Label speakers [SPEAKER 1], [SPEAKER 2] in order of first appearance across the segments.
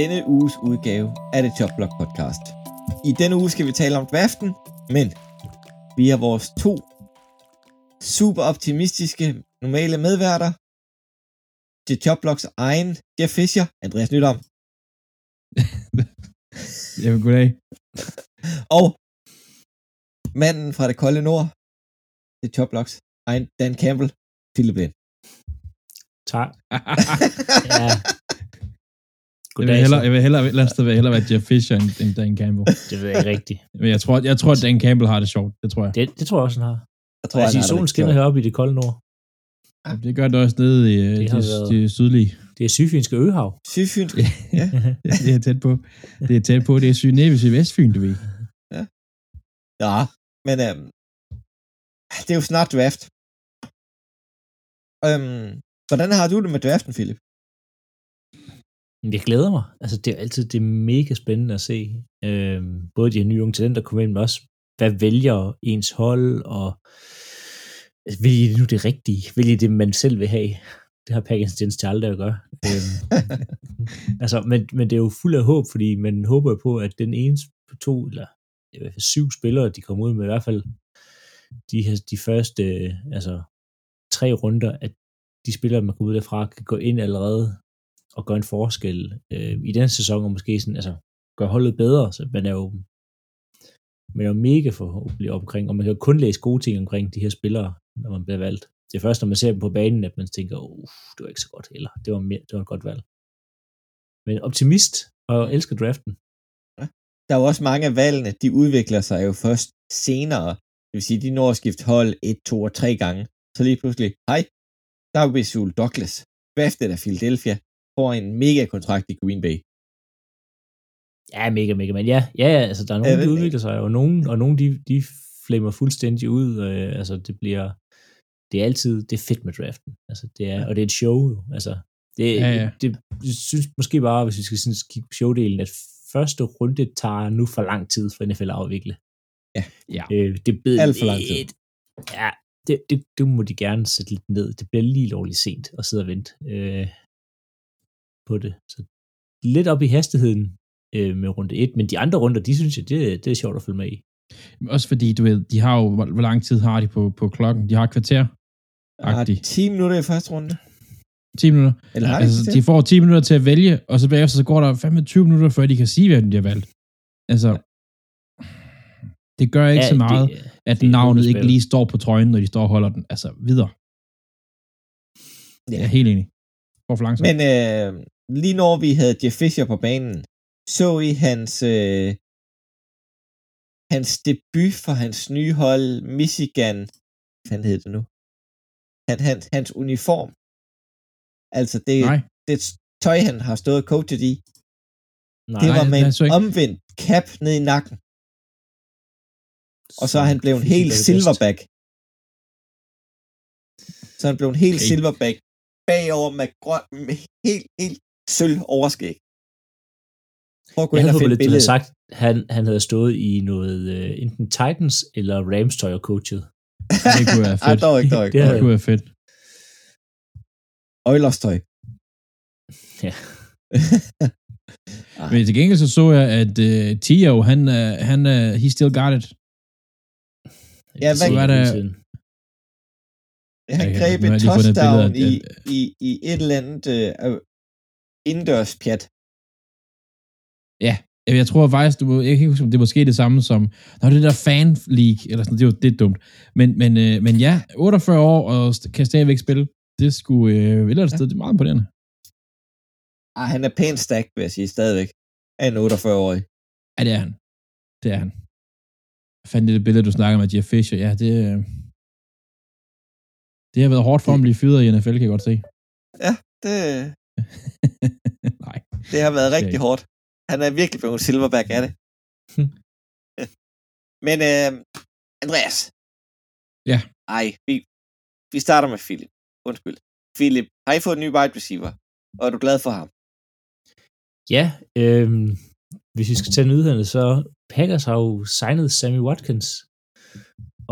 [SPEAKER 1] Denne uges udgave af The Chop Block Podcast. I denne uge skal vi tale om draften, men vi har vores to super optimistiske normale medværter. The Chop Blocks egen Jeff Fisher, Andreas Nydom
[SPEAKER 2] Jamen, goddag.
[SPEAKER 1] og manden fra det kolde nord, The Chop Blocks egen Dan Campbell, Philip Lind.
[SPEAKER 3] Tak. ja.
[SPEAKER 2] Jeg vil hellere, jeg vil hellere, et eller andet sted vil jeg hellere være Jeff Fisher end, end Dan Campbell.
[SPEAKER 3] Det ved jeg ikke rigtigt.
[SPEAKER 2] Men jeg tror, jeg tror, at Dan Campbell har det sjovt. Det tror jeg.
[SPEAKER 3] Det, det tror jeg også, han har.
[SPEAKER 1] Jeg tror,
[SPEAKER 3] Jeg
[SPEAKER 1] han
[SPEAKER 3] siger, solen skinner heroppe i det kolde nord.
[SPEAKER 2] Det gør det også nede i øh,
[SPEAKER 3] Det
[SPEAKER 2] det,
[SPEAKER 3] været-
[SPEAKER 2] det sydlige.
[SPEAKER 3] Det er sygfynske øhav.
[SPEAKER 1] Sydfynsk. Ja.
[SPEAKER 2] Det er tæt på. Det er tæt på. Det er nede ved Vestfyn, du ved.
[SPEAKER 1] Ja, men øhm, det er jo snart draft. Øhm, hvordan har du det med draften, Philip?
[SPEAKER 3] Jeg glæder mig. Altså, det er altid det er mega spændende at se. Øhm, både de her nye unge talenter kommer ind, men også, hvad vælger ens hold, og altså, vælger de nu det rigtige? Vælger det, man selv vil have? Det har Packers tendens til aldrig at gøre. Øhm, altså, men, men det er jo fuld af håb, fordi man håber på, at den ene på to, eller i hvert fald syv spillere, de kommer ud med i hvert fald de, her, de første øh, altså, tre runder, at de spillere, man kommer ud derfra, kan gå ind allerede og gøre en forskel øh, i den sæson, og måske sådan, altså, gøre holdet bedre, så man er jo man er jo mega forhåbentlig omkring, og man kan jo kun læse gode ting omkring de her spillere, når man bliver valgt. Det er først, når man ser dem på banen, at man tænker, uff, det var ikke så godt, eller det var, mere, det var et godt valg. Men optimist, og elsker draften.
[SPEAKER 1] Der er jo også mange af valgene, de udvikler sig jo først senere. Det vil sige, de når at skifte hold 1, 2 og tre gange. Så lige pludselig, hej, der er Rasul Douglas, draftet der Philadelphia, får en mega kontrakt i Green Bay.
[SPEAKER 3] Ja, mega, mega, men ja, ja, ja, altså der er nogen,
[SPEAKER 1] Ja,
[SPEAKER 3] der udvikler sig, og nogen, og nogen de, de flimmer fuldstændig ud, øh, altså det bliver, det er altid, det er fedt med draften, altså det er, og det er et show jo, altså det,
[SPEAKER 2] Ja, ja.
[SPEAKER 3] det jeg synes måske bare, hvis vi skal sådan kigge på showdelen, at første runde tager nu for lang tid for NFL at afvikle.
[SPEAKER 1] Ja.
[SPEAKER 2] Ja.
[SPEAKER 3] Øh, det bed
[SPEAKER 1] Alt for lang tid.
[SPEAKER 3] lidt- Ja, det, det, det må de gerne sætte lidt ned. Det bliver lige lovligt sent at sidde og vente øh, på det. Så lidt op i hastigheden øh, med runde 1, men de andre runder, de synes jeg, det, det er sjovt at følge med i.
[SPEAKER 2] Også fordi, du ved, de har jo, hvor, hvor lang tid har de på, på klokken? De har et kvarter.
[SPEAKER 1] Er
[SPEAKER 2] Agtig.
[SPEAKER 1] 10 minutter i første runde.
[SPEAKER 2] 10 minutter.
[SPEAKER 1] Eller har de
[SPEAKER 2] Altså, de får 10 minutter til at vælge, og så bagefter så går der 25 minutter, før de kan sige, hvad de har valgt. Altså, det gør ikke så meget,
[SPEAKER 3] det,
[SPEAKER 2] at
[SPEAKER 3] det
[SPEAKER 2] navnet ikke lige står på trøjen, når de står og holder den. Altså, videre.
[SPEAKER 1] Ja.
[SPEAKER 2] Jeg er helt enig. Går for langsomt.
[SPEAKER 1] Men øh, lige når vi havde Jeff Fisher på banen, så I hans, øh, hans debut for hans nye hold, Michigan, hvad fanden hed det nu? Han, han, hans uniform. Altså det,
[SPEAKER 2] Nej,
[SPEAKER 1] det tøj, han har stået og coachet i,
[SPEAKER 3] Nej,
[SPEAKER 1] det var med en
[SPEAKER 2] ikke.
[SPEAKER 1] omvendt cap ned i nakken, og så er han blevet
[SPEAKER 3] Fysik
[SPEAKER 1] helt
[SPEAKER 3] er
[SPEAKER 1] silverback. Så er han blevet helt
[SPEAKER 2] Okay.
[SPEAKER 1] silverback bagover med grøn, med helt, helt sølv overskæg. Prøv at gå
[SPEAKER 3] Jeg
[SPEAKER 1] ind
[SPEAKER 3] havde
[SPEAKER 1] og finde
[SPEAKER 3] du havde
[SPEAKER 1] billedet.
[SPEAKER 3] sagt, han, han havde stået i noget, øh, enten Titans eller Rams tøj og coachet.
[SPEAKER 2] det kunne være
[SPEAKER 1] Ej,
[SPEAKER 2] fedt.
[SPEAKER 1] dog ikke, dog ikke.
[SPEAKER 3] Det
[SPEAKER 2] Det
[SPEAKER 1] dog ikke.
[SPEAKER 2] kunne være fedt.
[SPEAKER 1] Oilers tøj.
[SPEAKER 3] Ja.
[SPEAKER 2] Men til gengæld så så jeg, at uh, Tio, han, uh, han uh, he still got it.
[SPEAKER 1] Ja,
[SPEAKER 3] Det
[SPEAKER 1] hvad-
[SPEAKER 2] er det-
[SPEAKER 3] hele tiden.
[SPEAKER 1] Han greb et touchdown i, i, i et eller andet øh, indendørs pjat.
[SPEAKER 2] Ja, jeg tror faktisk, du, jeg kan ikke huske, det er måske det samme som, når det der fan league, eller sådan, det er jo det er dumt. Men, men, øh, men ja, 48 år og kan stadigvæk spille, det skulle øh, et eller andet sted, det er meget imponerende.
[SPEAKER 1] Ah, han er pænt stærk, vil jeg sige, stadigvæk. Af en 48-årig.
[SPEAKER 2] Ja, det er han. Det er han. Jeg fandt det billede, du snakker med Jeff Fisher, ja, det, øh, det har været hårdt for ham at blive fyret i NFL, kan jeg godt se.
[SPEAKER 1] Det,
[SPEAKER 2] Nej,
[SPEAKER 1] Det har været rigtig hårdt. Han er virkelig blevet silverback af det. Men øh, Andreas.
[SPEAKER 2] Ja.
[SPEAKER 1] Ej, vi, vi starter med Philip. Undskyld. Philip, har I fået en ny wide receiver? Og er du glad for ham?
[SPEAKER 3] Ja, øhm, hvis vi skal tage nyhederne, så Packers har jo signet Sammy Watkins.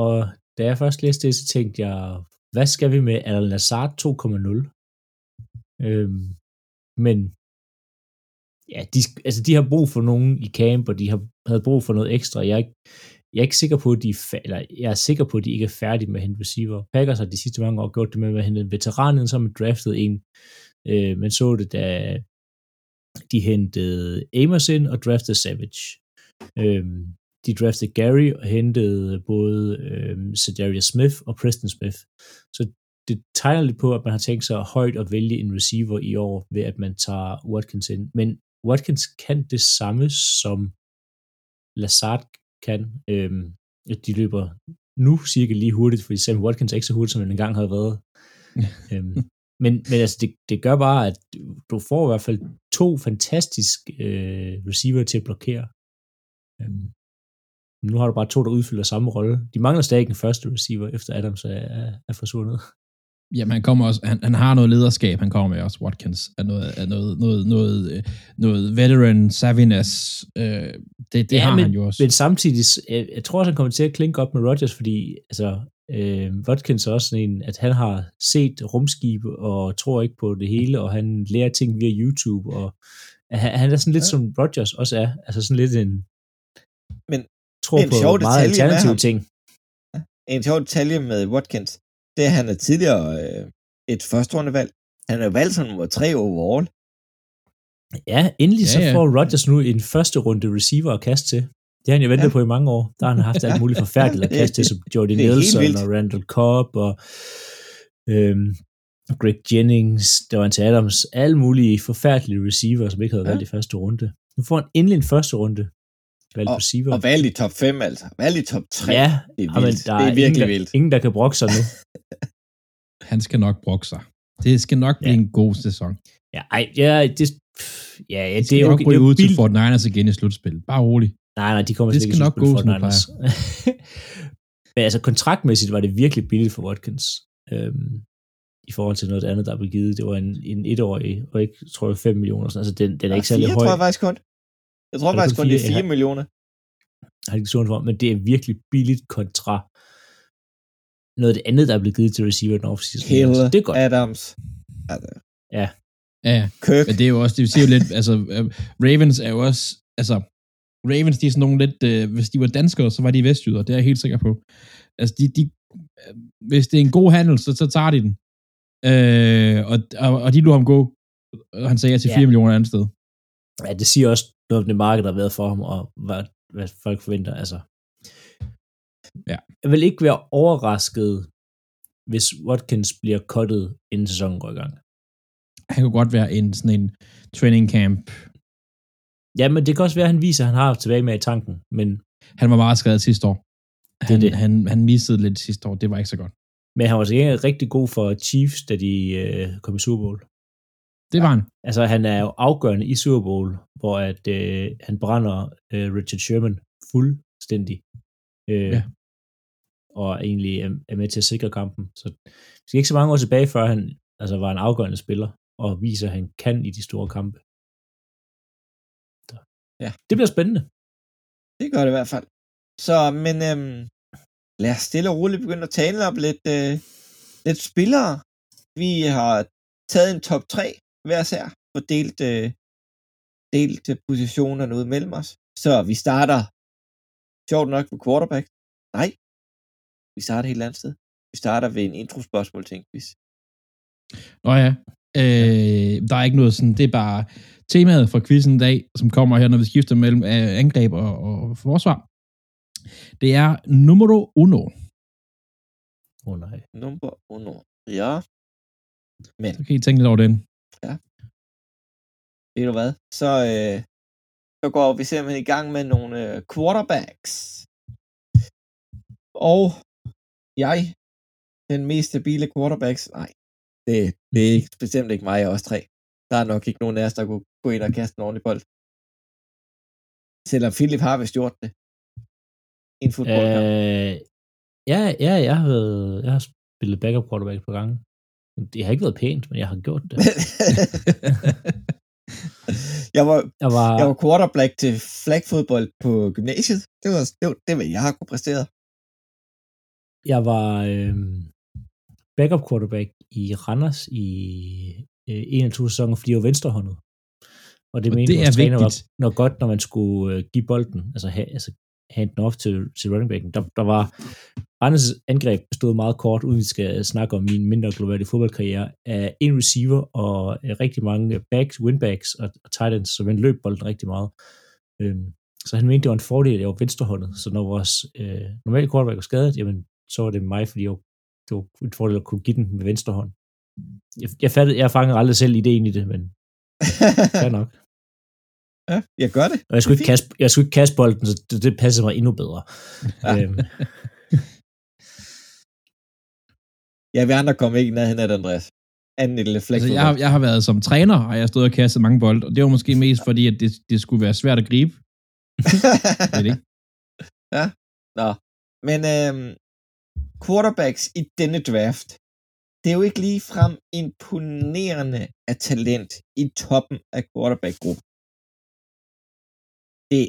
[SPEAKER 3] Og da jeg først læste det, så tænkte jeg, hvad skal vi med Alan Lazard 2.0? Øhm, men ja, de, altså de har brug for nogen i camp, og de har havde brug for noget ekstra. Jeg er ikke, jeg er ikke sikker på, at de er, fa- eller jeg er sikker på, at de ikke er færdige med at hente receiver. Packers har de sidste mange år gjort det med at hente en veteran, som har draftet en. Øh, men så det, da de hentede Amos ind og draftede Savage. Øh, de draftede Gary og hentede både øh, Cedarius Smith og Preston Smith. Så det tegner lidt på, at man har tænkt sig højt at vælge en receiver i år, ved at man tager Watkins ind. Men Watkins kan det samme, som Lazard kan. Øhm, de løber nu cirka lige hurtigt, fordi Sam Watkins er ikke så hurtigt, som han engang havde været. øhm, men, men altså, det, det gør bare, at du får i hvert fald to fantastiske øh, receiver til at blokere. Øhm, nu har du bare to, der udfylder samme rolle. De mangler stadig en første receiver, efter Adams er, er, er forsvundet.
[SPEAKER 2] Jamen, han, kommer også, han, han har noget lederskab, han kommer med også, Watkins, af noget, af noget, noget, noget, noget veteran savviness. Øh, det det
[SPEAKER 3] Ja,
[SPEAKER 2] har
[SPEAKER 3] men-
[SPEAKER 2] han jo også.
[SPEAKER 3] Men samtidig, jeg, jeg tror også, han kommer til at klinke op med Rodgers, fordi altså, øh, Watkins er også sådan en, at han har set rumskibe og tror ikke på det hele, og han lærer ting via YouTube, og han, han er sådan lidt
[SPEAKER 1] Ja.
[SPEAKER 3] som Rodgers også er, altså sådan lidt en,
[SPEAKER 1] Men
[SPEAKER 3] tror
[SPEAKER 1] er en
[SPEAKER 3] på
[SPEAKER 1] sjov
[SPEAKER 3] meget alternative ting.
[SPEAKER 1] En sjov detalje med Watkins, det er, han er tidligere øh, et førsterundevalg. Han er valgt som nummer tre overall.
[SPEAKER 3] Ja, endelig
[SPEAKER 2] Ja,
[SPEAKER 3] så
[SPEAKER 2] ja.
[SPEAKER 3] får Rodgers nu en første runde receiver at kaste til. Det har han jo ventet
[SPEAKER 1] Ja.
[SPEAKER 3] på i mange år. Der har han haft alt muligt forfærdeligt at kaste til, som
[SPEAKER 1] helt
[SPEAKER 3] Nelson og Randall Cobb og øhm, Greg Jennings, Davante Adams, alle mulige forfærdelige receiver, som ikke havde
[SPEAKER 1] Ja.
[SPEAKER 3] valgt i første runde. Nu får han endelig en første runde valgt
[SPEAKER 1] Og-
[SPEAKER 3] receiver.
[SPEAKER 1] Og valgt i top 5, altså. Valgt i top 3.
[SPEAKER 3] ja,
[SPEAKER 1] det er
[SPEAKER 3] jamen,
[SPEAKER 1] vildt.
[SPEAKER 3] der
[SPEAKER 1] det er virkelig
[SPEAKER 3] ingen,
[SPEAKER 1] vildt.
[SPEAKER 3] Der, ingen, der kan brokke sig nu.
[SPEAKER 2] Han skal nok brokke sig. Det skal nok blive
[SPEAKER 3] Ja.
[SPEAKER 2] en god sæson.
[SPEAKER 3] Ja, ej, ja, det, ja, ja,
[SPEAKER 2] Det
[SPEAKER 3] det er
[SPEAKER 2] er
[SPEAKER 3] okay. Det er
[SPEAKER 2] ud til. Fort Niners igen i slutspil. Bare rolig.
[SPEAKER 3] Nej, nej, de kommer
[SPEAKER 2] Det skal nok gå, det
[SPEAKER 3] Fortnite. Men altså kontraktmæssigt var det virkelig billigt for Watkins. Øhm, I forhold til noget andet, der blev givet. Det var en, en etårig, og ikke, tror jeg, 5 millioner. Sådan. Altså, den, den er ikke særlig høj.
[SPEAKER 1] tror jeg faktisk kun. Jeg tror
[SPEAKER 3] det
[SPEAKER 1] faktisk
[SPEAKER 3] kun
[SPEAKER 1] det er
[SPEAKER 3] fire?
[SPEAKER 1] 4 millioner.
[SPEAKER 3] har ikke sådan for, men det er virkelig billigt kontra noget af det andet, der er blevet givet til receiver den offseason. Altså, det er godt.
[SPEAKER 1] Adams. Altså,
[SPEAKER 2] Ja, ja.
[SPEAKER 1] Kirk.
[SPEAKER 2] Men det er jo også, det siger jo lidt, altså, øh, Ravens er jo også, altså, Ravens, de er sådan nogle lidt, øh, hvis de var danskere, så var de vestjyder, det er jeg helt sikker på. Altså, de, de, øh, hvis det er en god handel, så, så tager de den. Øh, og, og, og de lå ham gå. Og han sagde ja til 4
[SPEAKER 3] Ja.
[SPEAKER 2] millioner andet sted.
[SPEAKER 3] Ja, det siger også det marked, der har været for ham, og hvad, hvad folk forventer. Altså.
[SPEAKER 2] Ja.
[SPEAKER 3] Jeg vil ikke være overrasket, hvis Watkins bliver cuttet, inden sæsonen går i gang.
[SPEAKER 2] Han kunne godt være en sådan en training camp.
[SPEAKER 3] Ja, men det kan også være, at han viser, at han har tilbage med i tanken, men,
[SPEAKER 2] Han var meget skadet sidste år.
[SPEAKER 3] er
[SPEAKER 2] Han,
[SPEAKER 3] det.
[SPEAKER 2] han, han missede lidt sidste år, det var ikke så godt.
[SPEAKER 3] men han var gengæld rigtig god for Chiefs, da de øh, kom i Super Bowl.
[SPEAKER 2] Det var han.
[SPEAKER 3] Altså, han er jo afgørende i Super Bowl, hvor at, øh, han brænder øh, Richard Sherman fuldstændig. Øh,
[SPEAKER 2] Ja.
[SPEAKER 3] Og egentlig er, er med til at sikre kampen. Så vi skal ikke så mange år tilbage, før han altså, var en afgørende spiller, og viser, at han kan i de store kampe. Så.
[SPEAKER 1] Ja.
[SPEAKER 3] Det bliver spændende.
[SPEAKER 1] Det gør det i hvert fald. Så, men øhm, lad os stille og roligt begynde at tale om lidt, øh, lidt spillere. Vi har taget en top 3 hver sær, fordelt øh, delt øh, positionerne ud mellem os. Så vi starter, sjovt nok, med quarterback. Nej, vi starter et helt andet sted. Vi starter ved en introspørgsmål til en quiz.
[SPEAKER 2] Nå ja. Øh, der er ikke noget sådan, det er bare temaet for quizzen i dag, som kommer her, når vi skifter mellem øh, angreb og, og forsvar. Det er numero uno.
[SPEAKER 3] Åh oh, nej.
[SPEAKER 1] Nummer uno. Ja. Men,
[SPEAKER 2] Så kan I tænke lidt over den
[SPEAKER 1] ved du hvad, så, øh, så går vi simpelthen i gang med nogle øh, quarterbacks. Og jeg, den mest stabile quarterbacks, nej, det, det er ikke, bestemt ikke mig, jeg er også tre. der er nok ikke nogen af os, der kunne gå ind og kaste en ordentlig bold. Selvom Philip har vist gjort det. En fodboldkamp.
[SPEAKER 3] Øh, ja, ja, jeg har, jeg har spillet backup quarterback på gange. Det har ikke været pænt, men jeg har gjort det.
[SPEAKER 1] jeg, var,
[SPEAKER 3] Jeg var,
[SPEAKER 1] jeg var quarterback til flagfodbold på gymnasiet. Det var det, var, det, var, jeg har kunne præstere.
[SPEAKER 3] jeg var øh, backup quarterback i Randers i øh, 21 sæsoner, fordi jeg var venstrehåndet. Og det
[SPEAKER 2] Og
[SPEAKER 3] mente
[SPEAKER 2] det
[SPEAKER 3] vores
[SPEAKER 2] er
[SPEAKER 3] træner var
[SPEAKER 2] vigtigt.
[SPEAKER 3] noget godt, når man skulle øh, give bolden, altså, ha, altså den off til, til running backen. Der, der var Randers angreb bestod meget kort, uden vi skal snakke om min mindre globale fodboldkarriere, af en receiver og øh, rigtig mange backs, winbacks og, og tight ends, så man løb bolden rigtig meget. Øhm, så han mente, det var en fordel, at jeg var venstrehåndet. Så når vores øh, normale quarterback var skadet, jamen, så var det mig, fordi jeg, det var en fordel at kunne give den med venstre hånd. Jeg, jeg, fattede, jeg fangede aldrig selv ideen i det, men fair nok.
[SPEAKER 1] Ja, jeg gør det.
[SPEAKER 3] Og jeg skulle,
[SPEAKER 1] Det
[SPEAKER 3] ikke kaste, jeg skulle ikke kaste bolden, så det, det passede mig endnu bedre.
[SPEAKER 1] Ja.
[SPEAKER 3] øhm,
[SPEAKER 1] Ja, vi andre kom ikke nærheden af det, Andreas. Anden et lille
[SPEAKER 2] Altså, jeg, har, jeg har været som træner, og jeg har stået og kastet mange bolde, og det var måske mest fordi, at det, det skulle være svært at gribe. Det er det ikke?
[SPEAKER 1] ja, nå. Men øhm, quarterbacks i denne draft, det er jo ikke lige frem imponerende af talent i toppen af quarterback-gruppen. Det,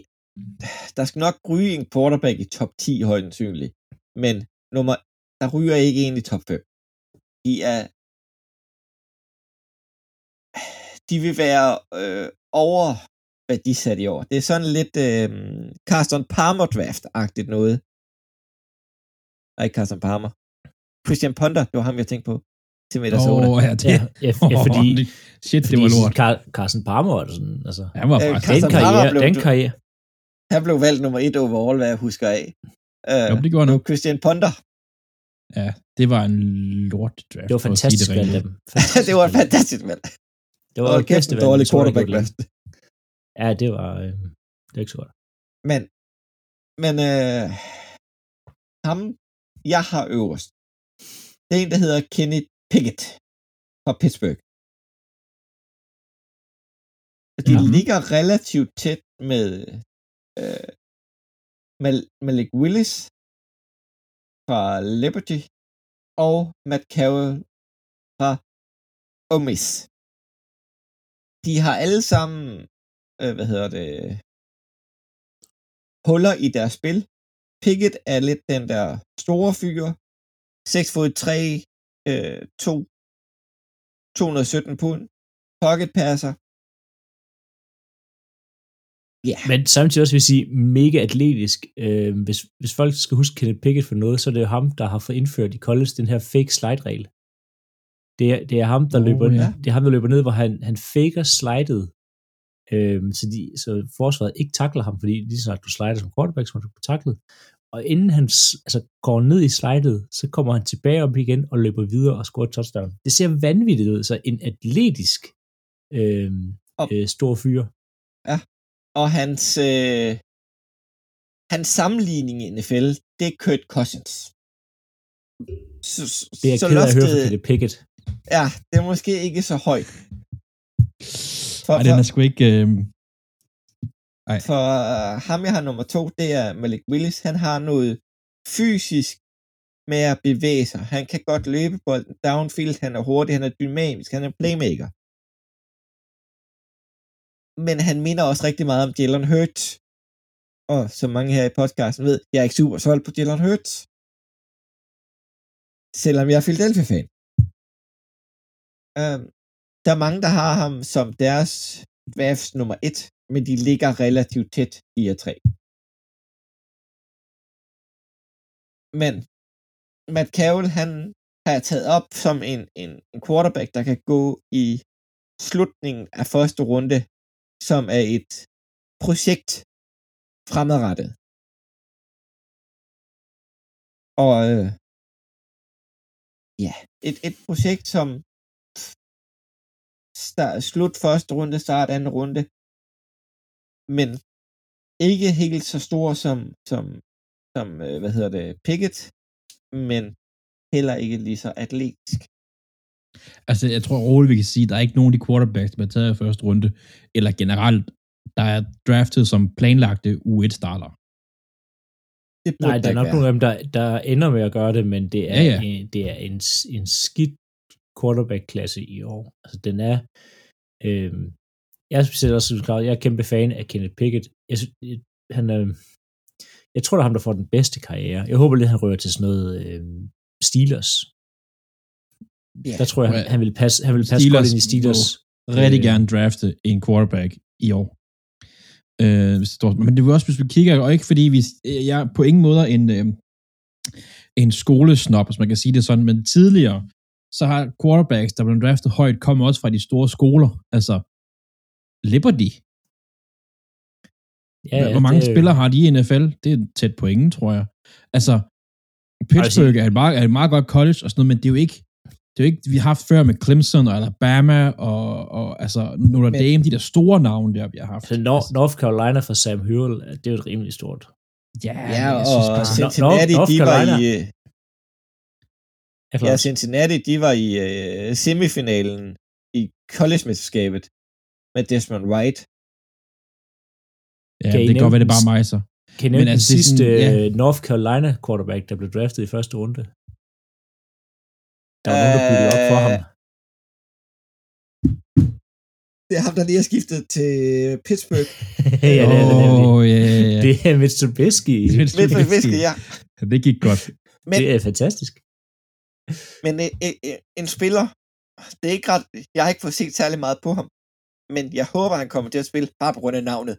[SPEAKER 1] der skal nok ryge en quarterback i top 10 højst sandsynligt, men nummer, der ryger ikke en i top 5. De er de vil være øh, over værdisat i år. Det er sådan lidt øh, Carson Palmer draft-agtigt noget. Nej, ikke Carson Palmer. Christian Ponder, det var ham, jeg tænkte på. Til Minnesota.
[SPEAKER 2] Åh, ja, det,
[SPEAKER 3] ja, ja, ja, fordi,
[SPEAKER 2] det, shit, det
[SPEAKER 3] fordi
[SPEAKER 2] var lort.
[SPEAKER 3] Car- Carson Palmer var sådan, altså,
[SPEAKER 2] Han var
[SPEAKER 1] Øh,
[SPEAKER 2] faktisk...
[SPEAKER 3] den
[SPEAKER 1] Carson Palmer
[SPEAKER 3] karriere,
[SPEAKER 1] blev-
[SPEAKER 3] den karriere,
[SPEAKER 1] Han blev valgt nummer et overall, hvad jeg husker af. Øh,
[SPEAKER 2] Jo, det gjorde han.
[SPEAKER 1] nu Christian Ponder.
[SPEAKER 2] Ja, det var en lort draft.
[SPEAKER 3] det var fantastisk af dem.
[SPEAKER 1] Det var fantastisk valg.
[SPEAKER 3] Det var
[SPEAKER 1] Og
[SPEAKER 3] det
[SPEAKER 1] kæft en
[SPEAKER 3] valg,
[SPEAKER 1] dårlig quarterback draft.
[SPEAKER 3] det. Ja, det var, øh, det var ikke så godt.
[SPEAKER 1] Men, men øh, ham, jeg har øverst, det er en, der hedder Kenny Pickett fra Pittsburgh. De
[SPEAKER 2] Ja.
[SPEAKER 1] ligger relativt tæt med øh, Mal- Malik Willis fra Liberty og Matt Carroll fra Ole Miss. De har alle sammen, øh, hvad hedder det, huller i deres spil. Pickett er lidt den der store fyr. 6 fod 3, øh, 2, 217 pund. Pocket passer. Ja,
[SPEAKER 3] Men samtidig også vil sige, mega atletisk. Øh, hvis, hvis folk skal huske Kenneth Pickett for noget, så er det jo ham, der har fået indført i college den her fake slide-regel. Det er, det er ham, der oh, løber,
[SPEAKER 2] ja.
[SPEAKER 3] det er ham, der løber ned, hvor han, han faker slidet, øh, så, de, så forsvaret ikke takler ham, fordi lige så snart du slider som quarterback, så du taklet. Og inden han altså, går ned i slidet, så kommer han tilbage op igen og løber videre og scorer touchdown. Det ser vanvittigt ud, så en atletisk øh,
[SPEAKER 1] Og-
[SPEAKER 3] øh, stor fyr.
[SPEAKER 1] og hans, øh, hans sammenligning i NFL, det er Kurt Cousins. Så,
[SPEAKER 3] Det er jeg
[SPEAKER 1] så
[SPEAKER 3] ked af at høre fra Kenneth Pickett.
[SPEAKER 1] Ja, det er måske ikke så højt. For,
[SPEAKER 2] Ej, den er sgu ikke... Øh
[SPEAKER 1] for uh, ham, jeg har nummer to, det er Malik Willis. Han har noget fysisk med at bevæge sig. Han kan godt løbe bolden downfield, han er hurtig, han er dynamisk, han er playmaker. Men han minder også rigtig meget om Jalen Hurts. Og som mange her i podcasten ved, jeg er ikke super solgt på Jalen Hurts. Selvom jeg er Philadelphia-fan. Um, der er mange, der har ham som deres drafts nummer et, men de ligger relativt tæt, de her tre. Men Matt Carroll, han har taget op som en, en, en quarterback, der kan gå i slutningen af første runde, som er et projekt fremadrettet. Og øh, ja, et, et projekt, som start, slut første runde, start anden runde, men ikke helt så stor som, som, som øh, hvad hedder det, Pickett, men heller ikke lige så atletisk.
[SPEAKER 2] Altså, jeg tror roligt, vi kan sige, at der er ikke nogen af de quarterbacks, der bliver taget i første runde, eller generelt, der er draftet som planlagte U1-starter.
[SPEAKER 1] Det burde
[SPEAKER 3] Nej, der er nok
[SPEAKER 1] være.
[SPEAKER 3] nogle af dem, der, der ender med at gøre det, men det er,
[SPEAKER 2] Ja, ja.
[SPEAKER 3] En, det er en, en skidt quarterback-klasse i år. Altså, den er... Øh, jeg specielt også, som Claus, jeg er kæmpe fan af Kenneth Pickett. Jeg, synes, han er, jeg tror, det er ham, der får den bedste karriere. Jeg håber lidt, han rører til sådan noget øh, Steelers.
[SPEAKER 1] Ja.
[SPEAKER 3] Der tror jeg, han, vil passe, han vil passe
[SPEAKER 2] Steelers
[SPEAKER 3] godt ind i Steelers.
[SPEAKER 2] Rigtig
[SPEAKER 3] Øh.
[SPEAKER 2] gerne drafte en quarterback i år. Øh, hvis det står, men det er jo også, hvis vi kigger, og ikke fordi vi, jeg er på ingen måde en, øh, en skolesnop, hvis man kan sige det sådan, men tidligere, så har quarterbacks, der blev draftet højt, kommet også fra de store skoler. Altså, Liberty.
[SPEAKER 3] Ja,
[SPEAKER 2] Ja, Hvor mange
[SPEAKER 3] det-
[SPEAKER 2] spillere har de i NFL? Det er tæt på ingen, tror jeg. Altså, Pittsburgh er et meget, er et meget godt college og sådan noget, men det er jo ikke, det er jo ikke, vi har haft før med Clemson og Alabama og, og altså Notre
[SPEAKER 1] Men-
[SPEAKER 2] Dame, de der store navne der, vi har haft.
[SPEAKER 3] Så North, North Carolina for Sam Hurl, det er jo et rimelig stort.
[SPEAKER 2] Ja,
[SPEAKER 1] Ja,
[SPEAKER 2] men jeg synes
[SPEAKER 1] og
[SPEAKER 2] bare,
[SPEAKER 1] Cincinnati,
[SPEAKER 3] North
[SPEAKER 1] de var i... øh,
[SPEAKER 3] Jeg
[SPEAKER 1] Ja, Cincinnati, de var i øh, semifinalen i college-mesterskabet med Desmond Wright.
[SPEAKER 2] ja,
[SPEAKER 3] Kan I
[SPEAKER 2] det kan godt være, det er bare mig så.
[SPEAKER 3] Kan I
[SPEAKER 2] Men
[SPEAKER 3] nævne den
[SPEAKER 2] altså, det
[SPEAKER 3] sidste
[SPEAKER 2] sådan-
[SPEAKER 3] øh, North Carolina quarterback, der blev draftet i første runde? Der var nogen, der byggede op for ham.
[SPEAKER 1] Det er ham, der lige har skiftet til Pittsburgh.
[SPEAKER 3] ja, det er det nemlig.
[SPEAKER 2] Ja, ja, ja.
[SPEAKER 3] Det er Mitch Trubisky.
[SPEAKER 2] Mitch Trubisky.
[SPEAKER 1] ja.
[SPEAKER 2] Det gik godt.
[SPEAKER 1] Men,
[SPEAKER 3] Det er fantastisk.
[SPEAKER 1] men øh, øh, øh, en spiller, det er ikke ret, jeg har ikke fået set særlig meget på ham, men jeg håber, han kommer til at spille, bare på grund af navnet.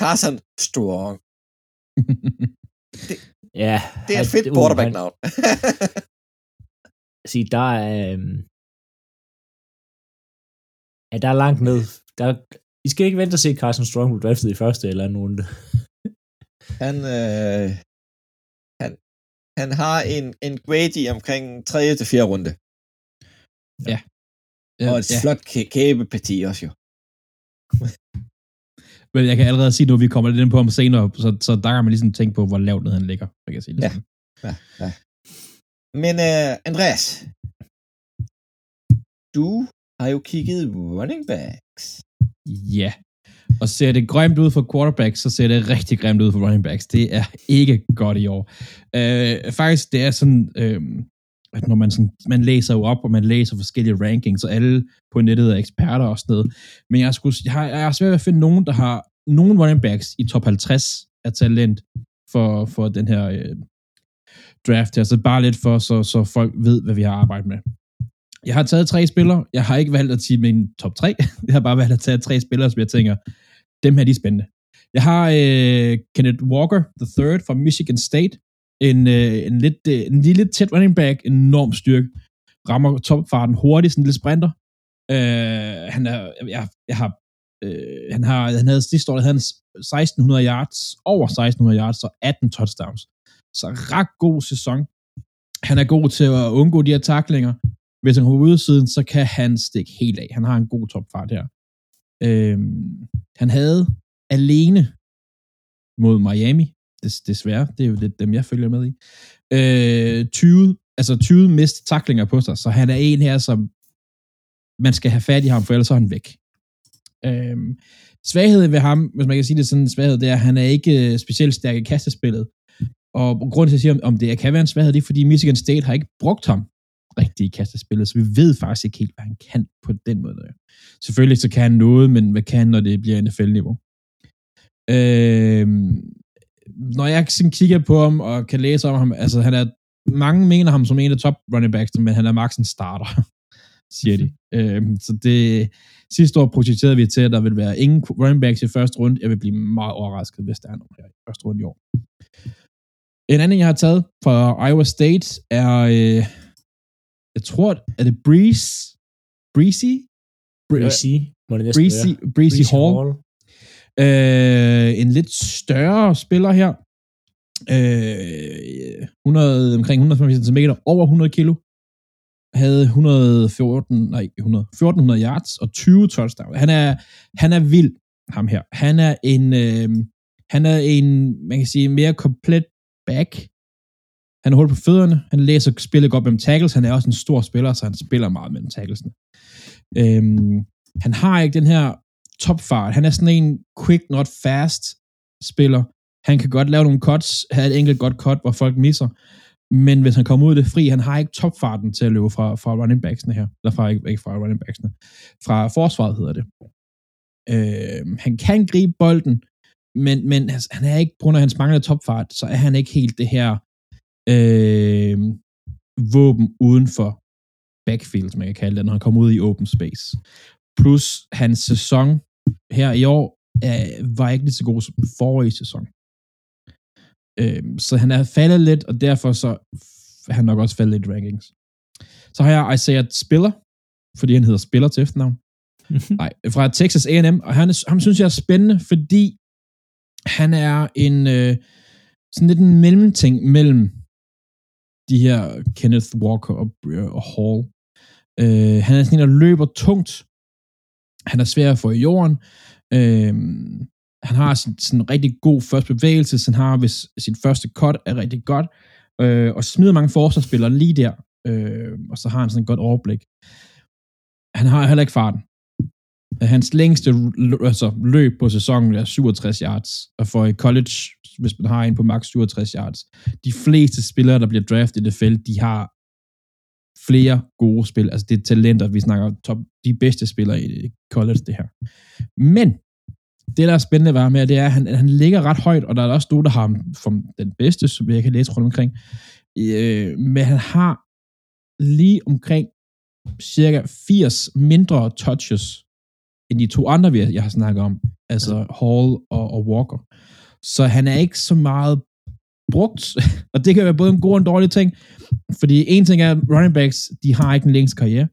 [SPEAKER 1] Carson Strong.
[SPEAKER 3] Ja,
[SPEAKER 1] Det er et fedt
[SPEAKER 3] uh,
[SPEAKER 1] quarterback-navn.
[SPEAKER 3] Sige, der er... øhm, Ja, der er langt ned. Der, I skal ikke vente at se Carson Strong blive draftet i første eller anden runde.
[SPEAKER 1] han, øh, han, han har en, en grade omkring 3. til 4. runde.
[SPEAKER 2] Ja,
[SPEAKER 1] Og et
[SPEAKER 2] ja.
[SPEAKER 1] flot kæ- kæbeparti også jo.
[SPEAKER 2] Men jeg kan allerede sige nu, at vi kommer lidt ind på ham senere, så, så der kan man ligesom tænke på, hvor lavt ned han ligger. Jeg kan sige det
[SPEAKER 1] Ja.
[SPEAKER 2] sådan.
[SPEAKER 1] Ja, ja. Men uh, Andreas, du har jo kigget running backs.
[SPEAKER 2] Ja. Og ser det grimt ud for quarterbacks, så ser det rigtig grimt ud for running backs. Det er ikke godt i år. Øh, faktisk, det er sådan, øh, at når man, sådan, man læser jo op, og man læser forskellige rankings, og alle på nettet er eksperter og sådan noget. Men jeg, skulle, jeg, har, jeg har svært ved at finde nogen, der har nogen running backs i top 50 af talent for, for den her øh, draft her. Så bare lidt for, så, så folk ved, hvad vi har arbejdet med. Jeg har taget tre spillere. Jeg har ikke valgt at sige min top 3. Jeg har bare valgt at tage tre spillere, som jeg tænker, dem her de er spændende. Jeg har øh, Kenneth Walker, the third fra Michigan State. En, øh, en, lidt, øh, en lille tæt running back, enorm styrke. Rammer topfarten hurtigt, sådan en lille sprinter. Øh, han er, jeg, jeg har, øh, han har, han havde sidste år, havde han 1600 yards, over 1600 yards og 18 touchdowns. Så ret god sæson. Han er god til at undgå de her taklinger. Hvis han kommer ud siden, så kan han stikke helt af. Han har en god topfart her. Øh, han havde alene mod Miami, des, desværre, det er jo lidt dem, jeg følger med i, øh, 20, altså 20 mist taklinger på sig, så han er en her, som man skal have fat i ham, for ellers er han væk. Øh, svagheden ved ham, hvis man kan sige det sådan, en svaghed, det er, at han er ikke øh, specielt stærk i kastespillet. Og grunden til at sige, om, om det kan være en svaghed, det er, fordi Michigan State har ikke brugt ham rigtigt i kastespillet, så vi ved faktisk ikke helt, hvad han kan på den måde. Selvfølgelig så kan han noget, men hvad kan når det bliver NFL-niveau? Øh, når jeg sådan kigger på ham og kan læse om ham, altså han er, mange mener ham som en af top running backs, men han er max en starter, siger de. øhm, så det, sidste år projekterede vi til, at der vil være ingen running backs i første runde. Jeg vil blive meget overrasket, hvis der er nogen her i første runde i år. En anden, jeg har taget fra Iowa State, er, øh, jeg tror, er det Breeze? Breezy?
[SPEAKER 3] Breezy, må det næsten
[SPEAKER 2] Breezy,
[SPEAKER 3] være.
[SPEAKER 2] Breezy Hall.
[SPEAKER 3] Hall.
[SPEAKER 2] Øh, en lidt større spiller her. Øh, 100, omkring 150 cm, over 100 kilo. Havde 114, nej, 100, 1400 yards og 20 touchdowns. Han er, han er vild, ham her. Han er en, øh, han er en, man kan sige, mere komplet back. Han er hurtig på fødderne. Han læser spillet godt mellem tackles. Han er også en stor spiller, så han spiller meget mellem tacklesene. Øhm, han har ikke den her topfart. Han er sådan en quick, not fast spiller. Han kan godt lave nogle cuts, have et enkelt godt cut, hvor folk misser. Men hvis han kommer ud af det fri, han har ikke topfarten til at løbe fra, fra running backsene her. Eller fra, ikke, ikke fra running backsene. Fra forsvaret hedder det. Øh, han kan gribe bolden, men, men altså, han er ikke, på grund af hans manglende topfart, så er han ikke helt det her øh, våben uden for backfield, som man kan kalde det, når han kommer ud i open space. Plus hans sæson her i år øh, var ikke lige så god som den forrige sæson. Øh, så han er faldet lidt, og derfor så er han nok også faldet lidt i rankings. Så har jeg Isaiah Spiller, fordi han hedder Spiller til efternavn. Nej, fra Texas A&M, og han, ham synes jeg er spændende, fordi han er en øh, sådan lidt en mellemting mellem de her Kenneth Walker og, øh, og Hall. Øh, han er sådan en, der løber tungt. Han er svær at få i jorden. Øh, han har sådan, sådan en rigtig god første bevægelse, så han har, hvis sit første cut er rigtig godt, øh, og smider mange forsvarsspillere lige der, øh, og så har han sådan et godt overblik. Han har heller ikke farten. Hans længste altså, løb på sæsonen er 67 yards, og for i college, hvis man har en på max 67 yards. De fleste spillere, der bliver draftet i det felt, de har flere gode spil. Altså det er talenter, vi snakker top, de bedste spillere i college, det her. Men det, der er spændende var med, det er, at han, han ligger ret højt, og der er også nogen, der har ham som den bedste, som jeg kan læse rundt omkring. Øh, men han har lige omkring cirka 80 mindre touches end de to andre, jeg har snakket om, altså Hall og, og Walker. Så han er ikke så meget brugt, og det kan være både en god og en dårlig ting, fordi en ting er, at running backs, de har ikke en længst karriere,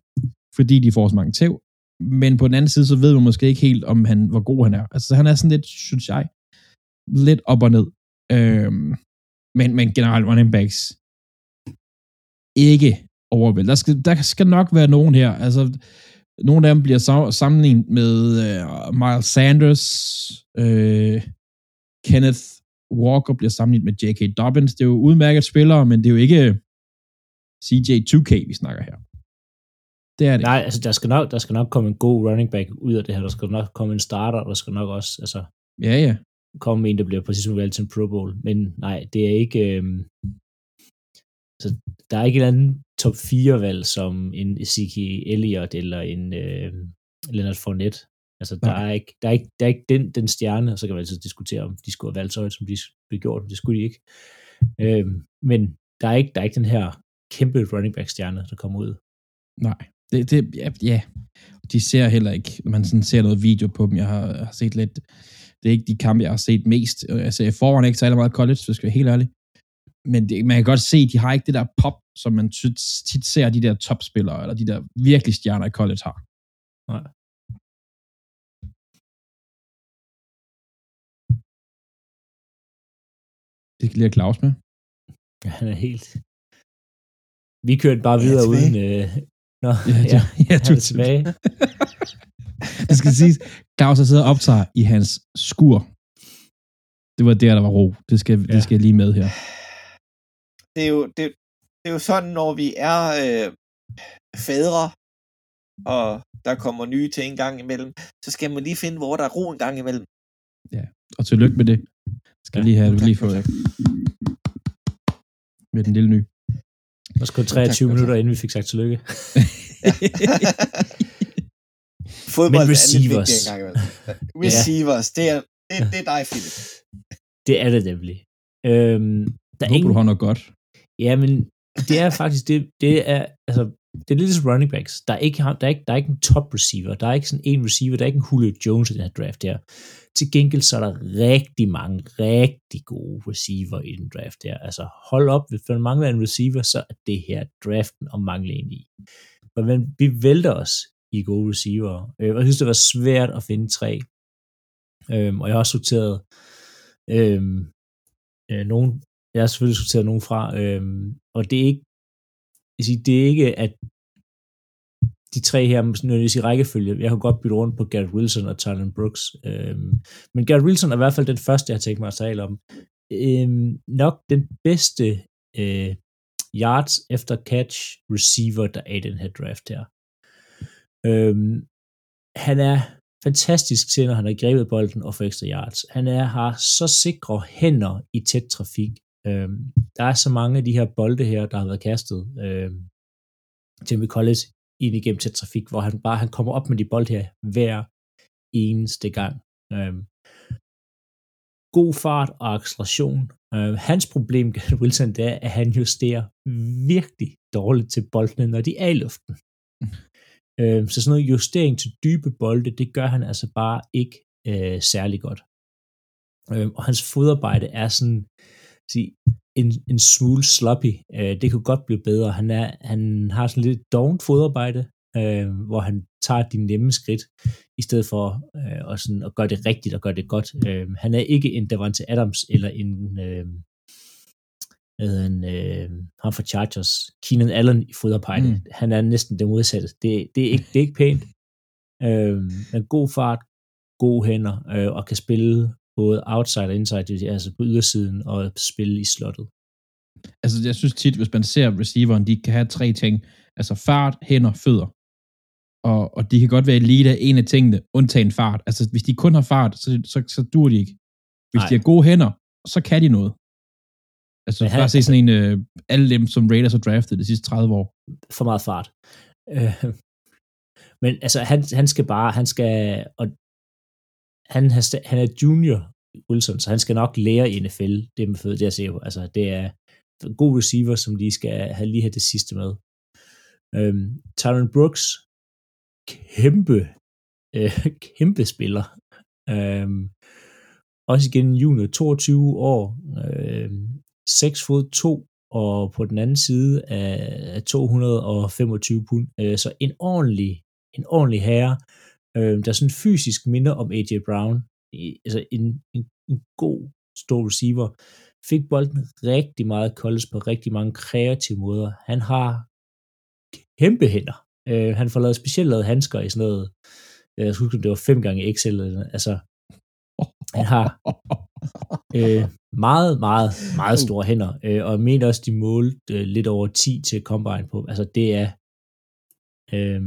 [SPEAKER 2] fordi de får så mange tæv, men på den anden side, så ved man måske ikke helt, om han, hvor god han er. Altså, han er sådan lidt, synes jeg, lidt op og ned. Øhm, men, men generelt running backs, ikke overvældet. Der skal, der skal nok være nogen her, altså, nogle af dem bliver sammenlignet med øh, Miles Sanders, øh, Kenneth Walker bliver sammenlignet med J.K. Dobbins. Det er jo udmærket spillere, men det er jo ikke CJ2K, vi snakker her.
[SPEAKER 3] Det er det. Nej, altså der skal, nok, der skal nok komme en god running back ud af det her. Der skal nok komme en starter, der skal nok også altså,
[SPEAKER 2] ja, ja.
[SPEAKER 3] komme en, der bliver præcis valgt til en Pro Bowl. Men nej, det er ikke... Øhm, så der er ikke en anden top 4 valg som en Ezekiel Elliott eller en øh, Leonard Fournette. Altså, der, okay. er ikke, der, er ikke, der er ikke den, den stjerne, og så kan man altid diskutere, om de skulle have valgt så som de blev gjort. Det skulle de ikke. Øh, men der er, ikke, der er ikke den her kæmpe running back stjerne, der kommer ud.
[SPEAKER 2] Nej, det, det ja, ja. De ser heller ikke, man sådan ser noget video på dem, jeg har, har set lidt, det er ikke de kampe, jeg har set mest. Altså, jeg får ikke særlig meget college, så skal jeg være helt ærlig men det, man kan godt se, at de har ikke det der pop, som man tit ser de der topspillere, eller de der virkelig stjerner i college har. Nej. Det skal lige have Claus med.
[SPEAKER 3] Ja, han er helt... Vi kørte bare videre uden... Øh... Nå, ja, ja, ja, er tilbage.
[SPEAKER 2] det skal sige, Claus har siddet og optager i hans skur. Det var der, der var ro. Det skal, ja. det skal jeg lige med her
[SPEAKER 1] det er jo, det, det er jo sådan, når vi er øh, fædre, og der kommer nye ting en gang imellem, så skal man lige finde, hvor der er ro en gang imellem.
[SPEAKER 2] Ja, og tillykke med det. Skal ja, lige have, du lige få med den lille ny.
[SPEAKER 3] Det var sgu 23 tak, minutter, tak. inden vi fik sagt tillykke.
[SPEAKER 1] Fodbold Men receivers. er lidt vigtigt Receivers, det er, det, det er dig, Philip.
[SPEAKER 3] Det er det nemlig. Øhm,
[SPEAKER 2] der Håber ingen... du har noget godt.
[SPEAKER 3] Ja, men det er faktisk, det, det er, altså, det er lidt ligesom running backs. Der er, ikke, der, er ikke, der er ikke en top receiver. Der er ikke sådan en receiver. Der er ikke en Julio Jones i den her draft her. Til gengæld så er der rigtig mange rigtig gode receiver i den draft her. Altså hold op, hvis man mangler en receiver, så er det her draften og mangle en i. Men vi vælter os i gode receiver. Øh, jeg synes, det var svært at finde tre. Øhm, og jeg har også sorteret øhm, øh, nogen, jeg har selvfølgelig sorteret nogen fra, øhm, og det er ikke, jeg siger, det er ikke, at de tre her, nødvendigvis i rækkefølge, jeg kan godt bytte rundt på Garrett Wilson og Tylen Brooks, øhm, men Garrett Wilson er i hvert fald den første, jeg har tænkt mig at tale om. Øhm, nok den bedste øh, yards efter catch receiver, der er i den her draft her. Øhm, han er fantastisk til, når han har grebet bolden og får ekstra yards. Han er, har så sikre hænder i tæt trafik. Øhm, der er så mange af de her bolde her, der har været kastet øhm, Jimmy Collins ind igennem tæt trafik, hvor han bare han kommer op med de bold her hver eneste gang. Øhm, god fart og acceleration. Øh, hans problem, Wilson, det er, at han justerer virkelig dårligt til boldene, når de er i luften. Øh, så sådan noget justering til dybe bolde, det gør han altså bare ikke øh, særlig godt. Øh, og hans fodarbejde er sådan sige, en, en smule sloppy. Øh, det kunne godt blive bedre. Han, er, han har sådan lidt dovent fodarbejde, øh, hvor han tager de nemme skridt, i stedet for øh, at, sådan, at gøre det rigtigt og gøre det godt. Øh, han er ikke en Davante Adams eller en øh, en, øh, ham fra Chargers, Keenan Allen i fodarbejde. Mm. Han er næsten det modsatte. Det, det, er, ikke, det er ikke pænt. Øh, men god fart, gode hænder, øh, og kan spille både outside og inside, altså på ydersiden og spille i slottet.
[SPEAKER 2] Altså, jeg synes tit, hvis man ser receiveren, de kan have tre ting. Altså fart, hænder, fødder. Og, og de kan godt være elite af en af tingene, undtagen fart. Altså, hvis de kun har fart, så, så, så dur de ikke. Hvis Nej. de har gode hænder, så kan de noget. Altså, Men han, bare se sådan en, øh, alle dem, som Raiders har draftet de sidste 30 år.
[SPEAKER 3] For meget fart. Øh, men altså, han, han skal bare, han skal, og han, han er junior Wilson, så han skal nok lære i NFL, det med fød, det jeg ser Altså, det er god receiver, som de skal have lige have det sidste med. Øhm, Tyron Brooks, kæmpe, øh, kæmpe spiller. Øhm, også igen junior, 22 år, øh, 6 fod 2, og på den anden side af 225 pund. Øh, så en ordentlig, en ordentlig herre, øh, der sådan fysisk minder om AJ Brown. Altså en, en, en god, stor receiver. Fik bolden rigtig meget koldes på rigtig mange kreative måder. Han har kæmpe hænder. Øh, han får lavet specielt lavet handsker i sådan noget, øh, jeg husker, det var 5 gange XL. Altså, han har øh, meget, meget, meget store hænder, øh, og jeg mener også, de målte øh, lidt over 10 til combine på. Altså, det er, øh,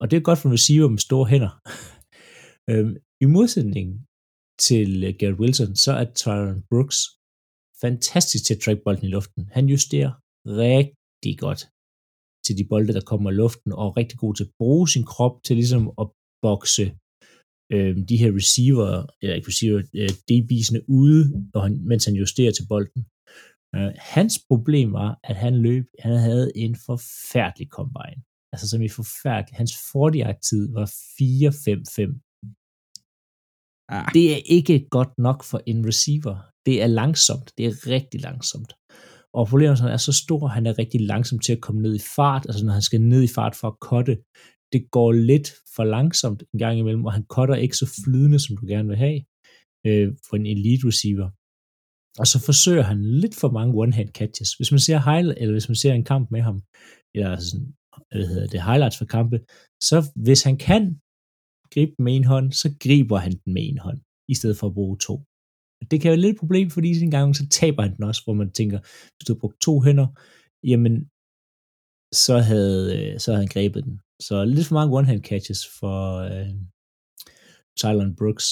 [SPEAKER 3] og det er godt for en receiver med store hænder. øh, I modsætning til øh, Garrett Wilson, så er Tyron Brooks fantastisk til at trække bolden i luften. Han justerer rigtig godt til de bolde, der kommer i luften, og er rigtig god til at bruge sin krop til ligesom at bokse øh, de her receiver, eller ikke receiver, øh, DB'sene ude, og han, mens han justerer til bolden. Øh, hans problem var, at han løb, han havde en forfærdelig combine. Altså som i forfærdelig. Hans 40-tid var 4-5-5. Ah. Det er ikke godt nok for en receiver. Det er langsomt. Det er rigtig langsomt. Og problemet er, er så stor, han er rigtig langsom til at komme ned i fart. Altså når han skal ned i fart for at kotte, det går lidt for langsomt en gang imellem, og han cutter ikke så flydende, som du gerne vil have øh, for en elite receiver. Og så forsøger han lidt for mange one-hand catches. Hvis man ser highlight, eller hvis man ser en kamp med ham, eller sådan, hvad hedder det, highlights for kampe, så hvis han kan gribe den med en hånd, så griber han den med en hånd, i stedet for at bruge to. Det kan være lidt et problem, fordi en gang så taber han den også, hvor man tænker, hvis du har brugt to hænder, jamen, så havde, øh, så havde han grebet den. Så lidt for mange one-hand catches for øh, Tylen Brooks.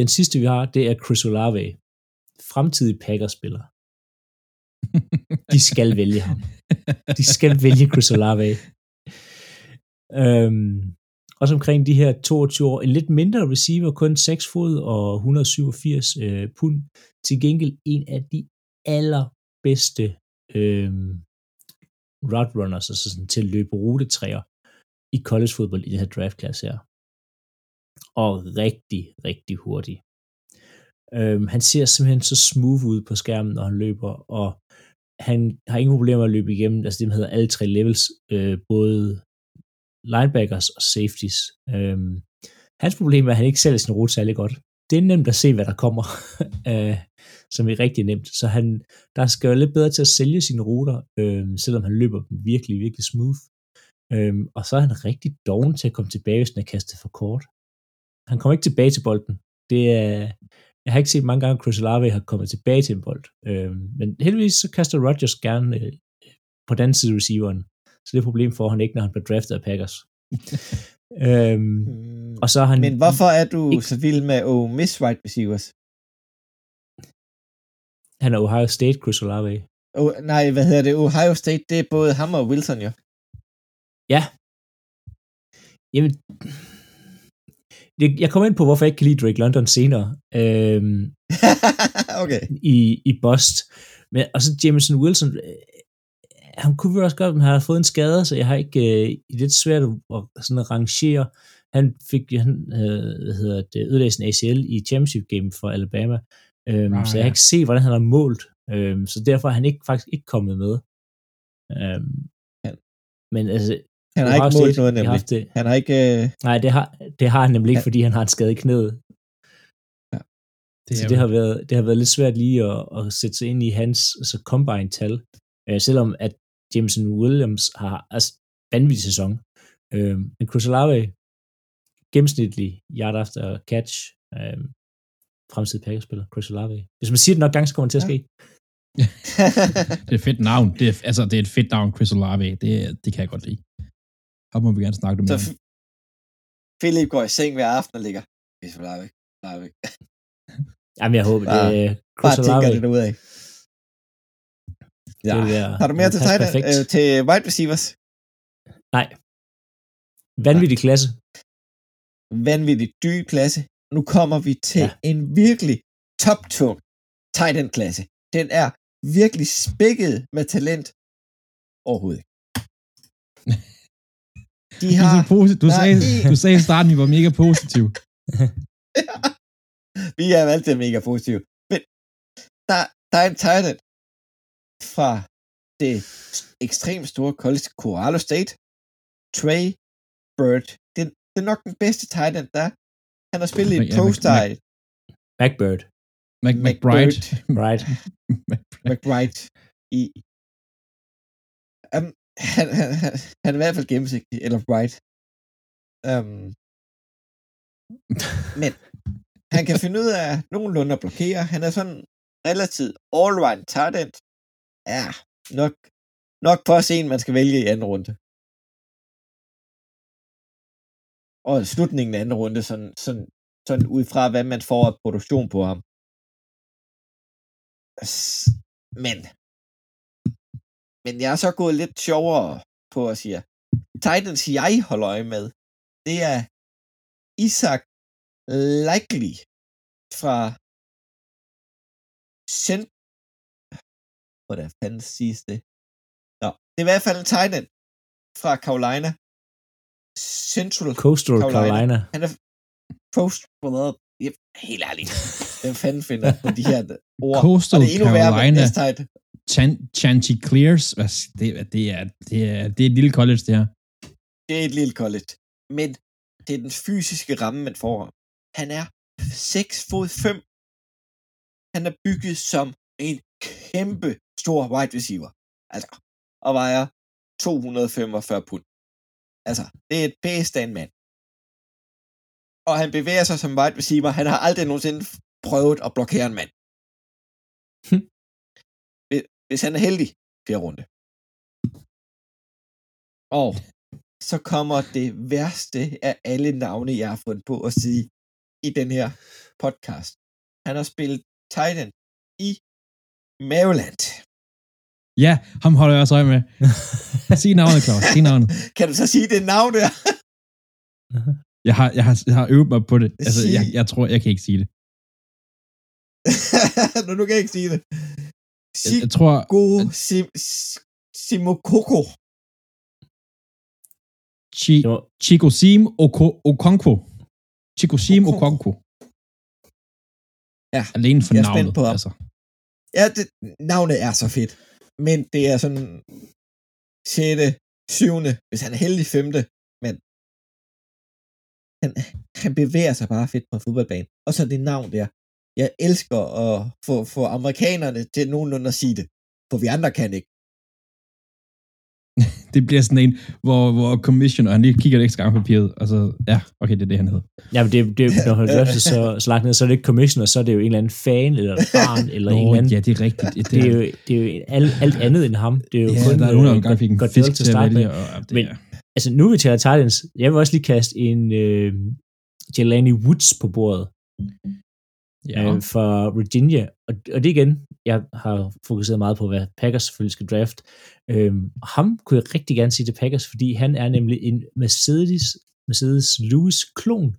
[SPEAKER 3] Den sidste, vi har, det er Chris Olave. Fremtidig Packers-spiller. De skal vælge ham. De skal vælge Chris Olave. Øhm, også omkring de her 22 år. En lidt mindre receiver, kun 6 fod og 187 øh, pund. Til gengæld en af de allerbedste øh, route runners, altså sådan til at løbe rutetræer i college fodbold i den her draftklasse her. Og rigtig, rigtig hurtig. Øhm, han ser simpelthen så smooth ud på skærmen, når han løber, og han har ingen problemer med at løbe igennem, altså det hedder alle tre levels, øh, både linebackers og safeties. Øhm, hans problem er, at han ikke sælger sin rute særlig godt. Det er nemt at se, hvad der kommer, øh, som er rigtig nemt. Så han, der skal jo lidt bedre til at sælge sine ruter, øh, selvom han løber dem virkelig, virkelig smooth. Øhm, og så er han rigtig doven til at komme tilbage, hvis den er kastet for kort. Han kommer ikke tilbage til bolden. Det er, jeg har ikke set mange gange, at Chris Olave har kommet tilbage til en bold. Øh, men heldigvis så kaster Rodgers gerne øh, på den side receiveren. Så det er et problem for han ikke, når han bliver draftet af Packers. øhm,
[SPEAKER 1] Mm,
[SPEAKER 3] og så han...
[SPEAKER 1] Men hvorfor er du
[SPEAKER 3] ikke-
[SPEAKER 1] så vild med at miss wide receivers?
[SPEAKER 3] Han er Ohio State, Chris Olave.
[SPEAKER 1] Oh, nej, hvad hedder det? Ohio State, det er både ham og Wilson, jo.
[SPEAKER 3] Ja. Jamen, jeg kommer ind på, hvorfor jeg ikke kan lide Drake London senere øhm,
[SPEAKER 1] okay.
[SPEAKER 3] i, i Bost. Men, og så Jameson Wilson, øh, han kunne vel også godt, men han har fået en skade, så jeg har ikke, øh, det er lidt svært at, at sådan at rangere. Han fik, han, øh, hvad hedder det, ødelagt en ACL i championship game for Alabama, øhm,
[SPEAKER 2] Ah,
[SPEAKER 3] så jeg
[SPEAKER 2] ja.
[SPEAKER 3] har ikke set, hvordan han har målt, øhm, så derfor er han ikke, faktisk ikke kommet med. Øhm, men altså,
[SPEAKER 1] Han har
[SPEAKER 3] Ohio
[SPEAKER 1] ikke målt noget,
[SPEAKER 3] har
[SPEAKER 1] nemlig.
[SPEAKER 3] det,
[SPEAKER 1] Han har ikke... Øh...
[SPEAKER 3] Nej, det har, det har han nemlig ikke,
[SPEAKER 1] Ja.
[SPEAKER 3] fordi han har en skade i knæet.
[SPEAKER 2] Det
[SPEAKER 3] Så det har, været, det har været lidt svært lige at, at sætte sig ind i hans altså combine-tal. Øh, selvom at Jameson Williams har altså vanvittig sæson. Øh, men Chris Olave, gennemsnitlig yard after catch, øh, fremtidig Packers-spiller, Chris Olave. Hvis man siger det nok gange, så kommer det til at
[SPEAKER 1] Ja.
[SPEAKER 3] ske.
[SPEAKER 2] Det er et fedt navn. Det er, altså, det er et fedt navn, Chris Olave. Det, det kan jeg godt lide. Ham må vi gerne snakke
[SPEAKER 1] så
[SPEAKER 2] med.
[SPEAKER 1] F- Philip går i seng hver aften og ligger. Hvis vi lader ikke. Ikke.
[SPEAKER 3] Jamen, jeg håber,
[SPEAKER 1] Bare-
[SPEAKER 3] det er
[SPEAKER 1] Bare tænker det derudad. Ja.
[SPEAKER 3] Det
[SPEAKER 1] Har du mere til tight øh, til wide receivers?
[SPEAKER 3] Nej. Vanvittig klasse.
[SPEAKER 1] Vanvittigt dyb klasse. Nu kommer vi til
[SPEAKER 3] Ja.
[SPEAKER 1] en virkelig top-tung tight end klasse. Den er virkelig spækket med talent. Overhovedet. De
[SPEAKER 2] Du,
[SPEAKER 1] har,
[SPEAKER 2] så posi- du, sagde,
[SPEAKER 1] en-
[SPEAKER 2] du sagde i starten, at vi var mega positiv.
[SPEAKER 1] vi er altid mega positive. Men der, der er en tight end fra det ekstremt store college Colorado State. Trey Bird. Det, det er nok den bedste tight end, der er. Han har spillet i
[SPEAKER 2] Ja,
[SPEAKER 1] Pro
[SPEAKER 2] Mac- McBride.
[SPEAKER 3] Right.
[SPEAKER 1] McBride i um, han, han, han, han er i hvert fald gennemsigtig, eller bright. Um, øhm. men han kan finde ud af nogenlunde at blokere. Han er sådan relativt all-round talent. Ja, nok, nok for se en, man skal vælge i anden runde. Og i slutningen af anden runde, sådan, sådan, sådan ud fra, hvad man får af produktion på ham. Men, men jeg er så gået lidt sjovere på at sige, Titans jeg holder øje med, det er Isaac Likely fra Cent... Hvordan fanden siges det? Nå, det er i hvert fald en Titan fra Carolina. Central
[SPEAKER 3] Coastal
[SPEAKER 1] Carolina.
[SPEAKER 3] Carolina.
[SPEAKER 1] han er post ja, helt ærligt. Hvem fanden finder på de her ord?
[SPEAKER 2] Coastal
[SPEAKER 1] og det er endnu værre med
[SPEAKER 2] Carolina.
[SPEAKER 1] næste tight.
[SPEAKER 2] Chan, Chanticleers. Hvad, det, det, er, det, er, det er et lille college, det her.
[SPEAKER 1] Det er et lille college. Men det er den fysiske ramme, man får. Han er 6 fod 5. Han er bygget som en kæmpe stor wide receiver. Altså, og vejer 245 pund. Altså, det er et bæst af en mand. Og han bevæger sig som wide receiver. Han har aldrig nogensinde prøvet at blokere en mand.
[SPEAKER 3] Hm.
[SPEAKER 1] Hvis- han er heldig, fjerde runde. Og så kommer det værste af alle navne, jeg har fundet på at sige i den her podcast. Han har spillet Titan i Maryland.
[SPEAKER 2] Ja, ham holder jeg også øje med. Sig navnet, Claus. Sig navnet.
[SPEAKER 1] Kan du så sige det navn der?
[SPEAKER 2] Jeg har, jeg har, jeg har øvet mig på det. Altså,
[SPEAKER 1] Sig-
[SPEAKER 2] jeg, jeg tror, jeg kan ikke sige det.
[SPEAKER 1] nu, nu kan jeg ikke sige det.
[SPEAKER 2] Jeg, jeg tror,
[SPEAKER 1] Chigo Sim- S- Simokoko.
[SPEAKER 2] Chi, Chikosim Oko- Okonkwo. Chikosim
[SPEAKER 1] Okonkwo. Ja,
[SPEAKER 2] Alene for
[SPEAKER 1] jeg er spændt
[SPEAKER 2] navnet.
[SPEAKER 1] på ham.
[SPEAKER 2] altså.
[SPEAKER 1] Ja, det, navnet er så fedt. Men det er sådan 6., 7., hvis han er heldig 5. Men han, han bevæger sig bare fedt på en fodboldbane. Og så det navn der. Jeg elsker at få, få amerikanerne til nogenlunde at sige det. For vi andre kan ikke.
[SPEAKER 2] det bliver sådan en, hvor, hvor commissioner, han lige kigger et ekstra gang på papiret, og så, ja, okay, det er det, han hedder.
[SPEAKER 3] Ja, men det, det, når han drafter så, så langt ned, så er det ikke commissioner, så er det jo en eller anden fan, eller et barn, eller en eller anden.
[SPEAKER 2] ja, det er rigtigt. Det,
[SPEAKER 3] Det er jo, det er jo alt, alt andet end ham. Det er jo
[SPEAKER 2] ja,
[SPEAKER 3] kun
[SPEAKER 2] der er nogen, der
[SPEAKER 3] øh,
[SPEAKER 2] engang fik en
[SPEAKER 3] Goodell
[SPEAKER 2] fisk til at
[SPEAKER 3] starte
[SPEAKER 2] vælge, og, og det,
[SPEAKER 3] Men-
[SPEAKER 2] er-
[SPEAKER 3] Altså, nu er vi til Titans. Jeg vil også lige kaste en øh, Jelani Woods på bordet
[SPEAKER 2] ja,
[SPEAKER 3] øh, for Virginia. Og, og det igen, jeg har fokuseret meget på, hvad Packers selvfølgelig skal draft. Øh, ham kunne jeg rigtig gerne sige til Packers, fordi han er nemlig en Mercedes, Mercedes Lewis klon.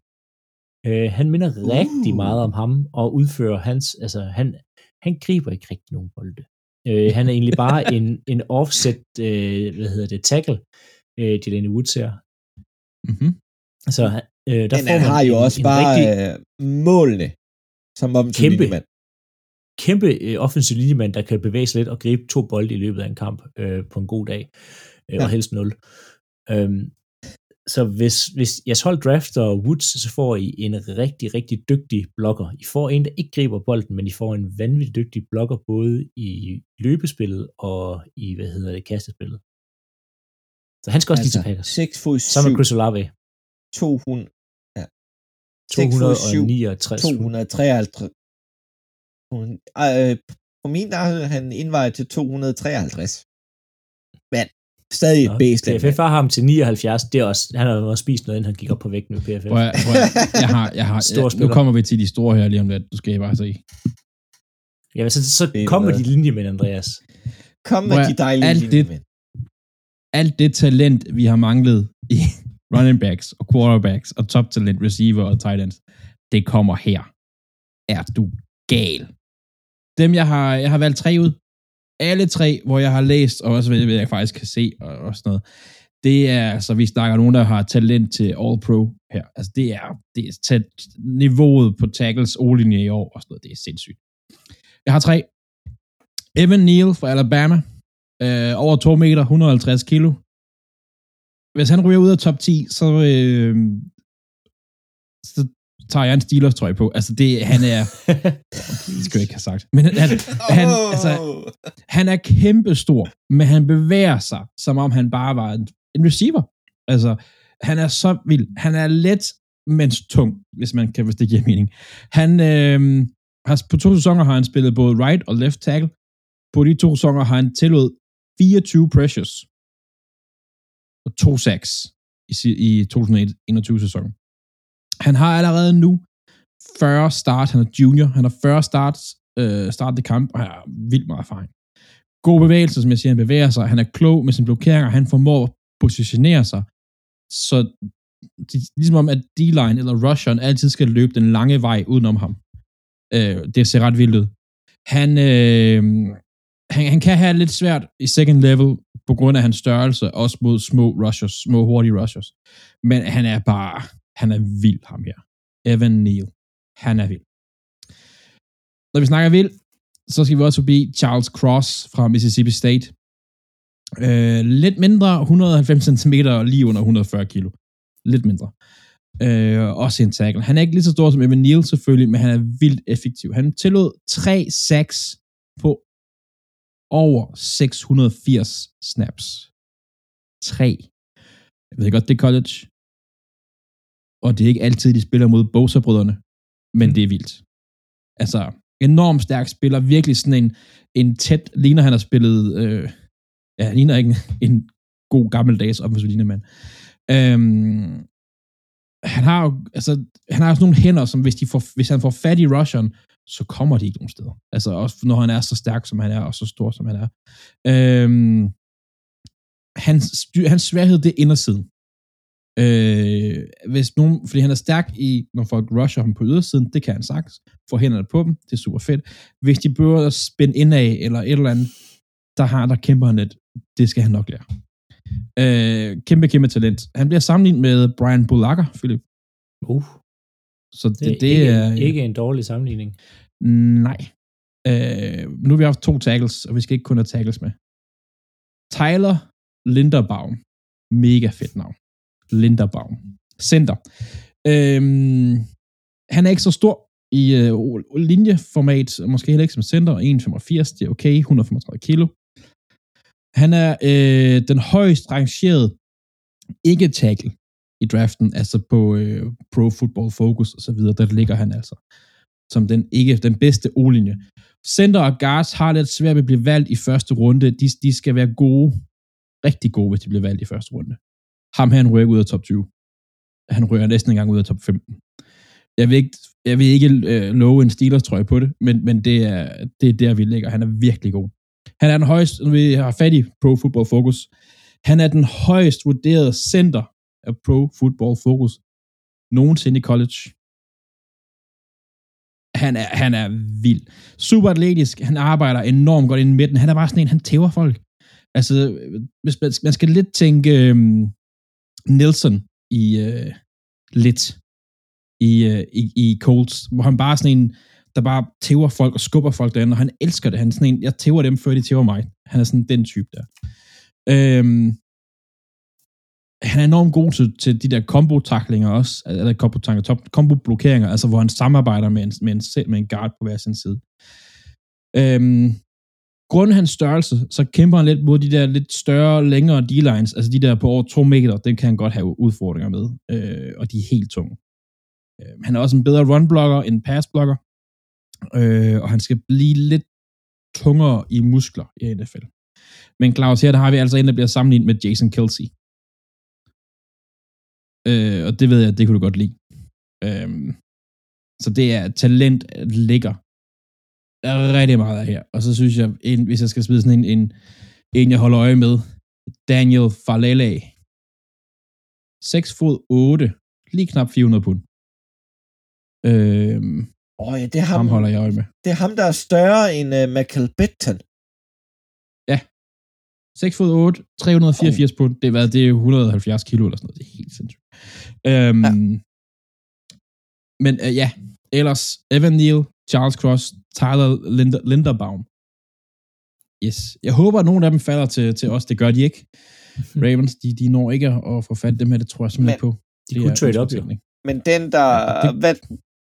[SPEAKER 3] Øh, han minder uh. rigtig meget om ham, og udfører hans, altså han, han griber ikke rigtig nogen bolde. Øh, han er egentlig bare en, en offset, øh, hvad hedder det, tackle, øh, Jelani Woods her.
[SPEAKER 2] mm-hmm.
[SPEAKER 3] Så øh, der
[SPEAKER 1] Men
[SPEAKER 3] får
[SPEAKER 1] han har jo også bare
[SPEAKER 3] rigtig
[SPEAKER 1] øh, målene, som om til
[SPEAKER 3] Kæmpe.
[SPEAKER 1] linjemand.
[SPEAKER 3] kæmpe øh, offensiv linjemand, der kan bevæge sig lidt og gribe to bolde i løbet af en kamp øh, på en god dag, øh,
[SPEAKER 1] Ja.
[SPEAKER 3] og helst nul. Øhm, så hvis, hvis jeres hold drafter Woods, så får I en rigtig, rigtig dygtig blokker. I får en, der ikke griber bolden, men I får en vanvittig dygtig blokker både i løbespillet og i, hvad hedder det, kastespillet. Så han skal også altså, lige til Packers.
[SPEAKER 1] 6 fod 7,
[SPEAKER 3] Sammen med Chris Olave.
[SPEAKER 1] 200, ja. 6 fod 7,
[SPEAKER 3] 269.
[SPEAKER 1] 253. Hun- Øh, på min der er han indvejet til 253. Men stadig et bæst. den
[SPEAKER 3] PFF har ham til 79. Det er også, han har også spist noget, inden han gik op på vægten med PFF.
[SPEAKER 2] Prøv, at- prøv, at- jeg har, jeg har,
[SPEAKER 3] Stor
[SPEAKER 2] jeg, nu kommer vi til de store her lige om lidt, du skal bare se.
[SPEAKER 3] Ja, så, så
[SPEAKER 1] Det er
[SPEAKER 3] kom med
[SPEAKER 1] noget.
[SPEAKER 3] de linjemænd, Andreas.
[SPEAKER 1] Kom med de dejlige
[SPEAKER 2] alt det-
[SPEAKER 1] linjemænd.
[SPEAKER 2] Alt det talent, vi har manglet i running backs og quarterbacks og top talent receiver og tight ends, det kommer her. Er du gal? Dem, jeg har, jeg har valgt tre ud. Alle tre, hvor jeg har læst, og også hvad jeg faktisk kan se, og, og sådan noget. Det er, altså, vi snakker nogen, der har talent til All-Pro her. Altså, det er, det er tæt niveauet på tackles o i år, og sådan noget. Det er sindssygt. Jeg har tre. Evan Neal fra Alabama. Øh, over 2 meter, 150 kilo. Hvis han ryger ud af top 10, så, øh, så tager jeg en Steelers trøje på. Altså, det, han er... det skal jeg ikke have sagt. Men han, han, altså, han er kæmpestor, men han bevæger sig, som om han bare var en, en receiver. Altså, han er så vild. Han er let, men tung, hvis man kan, hvis det giver mening. Han, øh, har, på to sæsoner har han spillet både right og left tackle. På de to sæsoner har han tillod 24 pressures og to sacks i, i 2021-sæsonen. Han har allerede nu 40 start, han er junior, han har 40 starts, øh, startet kamp, og han har vildt meget erfaring. God bevægelse, som jeg siger, han bevæger sig, han er klog med sine blokeringer, han formår at positionere sig, så det er ligesom om, at D-line eller rusheren altid skal løbe den lange vej udenom ham. Øh, det ser ret vildt ud. Han, øh, han, han kan have lidt svært i second level på grund af hans størrelse, også mod små rushers, små hurtige rushers. Men han er bare, han er vild ham her. Evan Neal. Han er vild. Når vi snakker vild, så skal vi også forbi Charles Cross fra Mississippi State. Øh, lidt mindre, 190 cm og lige under 140 kilo. Lidt mindre. Øh, også en tackle. Han er ikke lige så stor som Evan Neal selvfølgelig, men han er vildt effektiv. Han tillod 3 sacks på over 680 snaps. 3. Jeg ved godt, det er college. Og det er ikke altid, de spiller mod Bosa-brødrene, men det er vildt. Altså, enormt stærk spiller, virkelig sådan en, en tæt, ligner han har spillet, øh, ja, han ligner ikke en, en god gammeldags offensiv mand. Øhm, han har jo, altså, han har sådan nogle hænder, som hvis, de får, hvis han får fat i rusheren, så kommer de ikke nogen steder. Altså også når han er så stærk, som han er, og så stor, som han er. Øhm, hans, hans sværhed, det er indersiden. Øh, hvis nogen, fordi han er stærk i, når folk rusher ham på ydersiden, det kan han sagtens. Få hænderne på dem, det er super fedt. Hvis de bør at spænde indad, eller et eller andet, der har der kæmper han lidt. Det skal han nok lære. Øh, kæmpe, kæmpe talent. Han bliver sammenlignet med Brian Bulaga, Philip.
[SPEAKER 3] Uh,
[SPEAKER 2] Så det,
[SPEAKER 3] det,
[SPEAKER 2] det, det
[SPEAKER 3] ikke,
[SPEAKER 2] er...
[SPEAKER 3] ikke en dårlig sammenligning.
[SPEAKER 2] Nej. Øh, nu har vi haft to tackles, og vi skal ikke kun have tackles med. Tyler Linderbaum. Mega fedt navn. Linderbaum. Center. Øhm, han er ikke så stor i øh, linjeformat, måske heller ikke som center. 1,85, det er okay. 135 kilo. Han er øh, den højst rangerede ikke-tackle i draften, altså på øh, Pro Football Focus og så videre, der ligger han altså som den ikke den bedste O-linje. Center og guards har lidt svært ved at blive valgt i første runde. De, de skal være gode, rigtig gode, hvis de bliver valgt i første runde. Ham her, han ryger ud af top 20. Han ryger næsten engang ud af top 15. Jeg vil ikke, jeg vil ikke øh, love en Steelers trøje på det, men, men det, er, det er der, vi ligger. Han er virkelig god. Han er den højst, når vi har fat i Pro Football Focus, han er den højst vurderede center af Pro Football Focus nogensinde i college. Han er, han er vild. Super atletisk. Han arbejder enormt godt inden midten. Han er bare sådan en, han tæver folk. Altså, hvis man, man skal lidt tænke øhm, Nelson i øh, lidt i, øh, i, i Colts, hvor han bare er sådan en, der bare tæver folk og skubber folk derinde, og han elsker det. Han er sådan en, jeg tæver dem, før de tæver mig. Han er sådan den type der. Øhm, han er enormt god til, til de der combo-taklinger også, eller combo-taklinger, combo-blokeringer, altså hvor han samarbejder med en, med en, med en guard på hver sin side. Øhm, grundet hans størrelse, så kæmper han lidt mod de der lidt større, længere D-lines, altså de der på over 2 meter, dem kan han godt have udfordringer med, øh, og de er helt tunge. Øh, han er også en bedre run-blocker end pass-blocker, øh, og han skal blive lidt tungere i muskler i NFL. Men Claus, her der har vi altså en, der bliver sammenlignet med Jason Kelsey. Øh, og det ved jeg, det kunne du godt lide. Øh, så det er talent, ligger rigtig meget af her. Og så synes jeg, en, hvis jeg skal smide sådan en, en, en jeg holder øje med, Daniel Falele. 6 fod 8, lige knap 400 pund. Øh,
[SPEAKER 1] Åh oh, ja, det er ham,
[SPEAKER 2] ham holder jeg øje med.
[SPEAKER 1] det er ham, der er større end uh, Michael Benton.
[SPEAKER 2] 6 fod 8, 384 pund. Det er, det er 170 kilo eller sådan noget. Det er helt sindssygt. Øhm, ja. Men øh, ja, ellers Evan Neal, Charles Cross, Tyler Linder, Linderbaum. Yes. Jeg håber, at nogen af dem falder til, til os. Det gør de ikke. Ravens, de, de når ikke at få fat dem her. Det tror jeg simpelthen ikke på.
[SPEAKER 3] De kunne trade op, jo.
[SPEAKER 1] Men den, der...
[SPEAKER 2] Ja, det-
[SPEAKER 1] Hvad,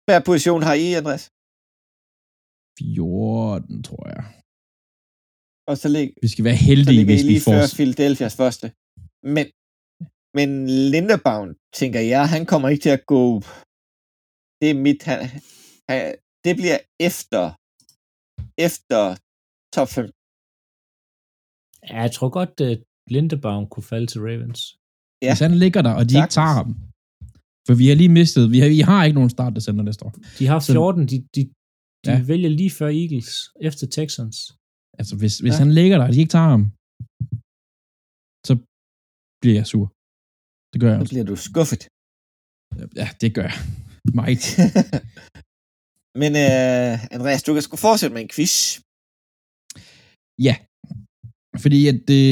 [SPEAKER 1] hvad position har I, Andreas?
[SPEAKER 2] 14, tror jeg.
[SPEAKER 1] Og så, lig,
[SPEAKER 2] Vi skal være heldige, hvis vi
[SPEAKER 1] lige
[SPEAKER 2] får...
[SPEAKER 1] Philadelphia's første. Men, men Linderbaum, tænker jeg, han kommer ikke til at gå... Det er mit... Han, han, det bliver efter efter top 5.
[SPEAKER 3] Ja, jeg tror godt, at Lindebaum kunne falde til Ravens.
[SPEAKER 1] Ja.
[SPEAKER 2] Hvis han ligger der, og de ikke
[SPEAKER 1] Sagtens.
[SPEAKER 2] tager ham. For vi har lige mistet... Vi har, vi har ikke nogen start center næste år.
[SPEAKER 3] De har
[SPEAKER 2] Så-
[SPEAKER 3] 14, de, de, de
[SPEAKER 2] Ja.
[SPEAKER 3] vælger lige før Eagles, efter Texans.
[SPEAKER 2] Altså, hvis, hvis
[SPEAKER 1] Ja.
[SPEAKER 2] han ligger der, og de ikke tager ham, så bliver jeg sur. Det gør jeg
[SPEAKER 1] Så bliver du skuffet.
[SPEAKER 2] Ja, det gør jeg. Meget.
[SPEAKER 1] Men øh, Andreas, du kan sgu fortsætte med en quiz.
[SPEAKER 2] Ja. Fordi at det...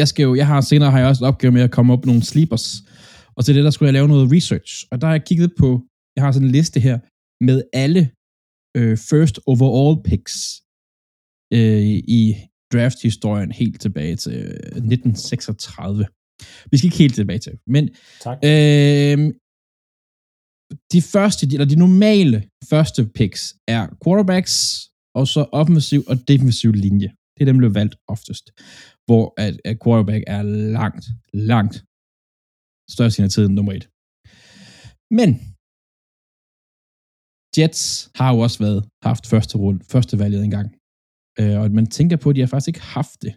[SPEAKER 2] Jeg skal jo, jeg har senere har jeg også en opgave med at komme op med nogle sleepers. Og til det, der skulle jeg lave noget research. Og der har jeg kigget på, jeg har sådan en liste her, med alle øh, first overall picks øh, i draft-historien helt tilbage til øh, 1936. Vi skal ikke helt tilbage til, men
[SPEAKER 3] Tak.
[SPEAKER 2] Øh, de første, eller de normale første picks er quarterbacks, og så offensiv og defensiv linje. Det er dem, der bliver valgt oftest. Hvor at, at quarterback er langt, langt størst af tiden nummer et. Men Jets har jo også været haft første, rund, første valget engang. Øh, og man tænker på, at de har faktisk ikke haft det.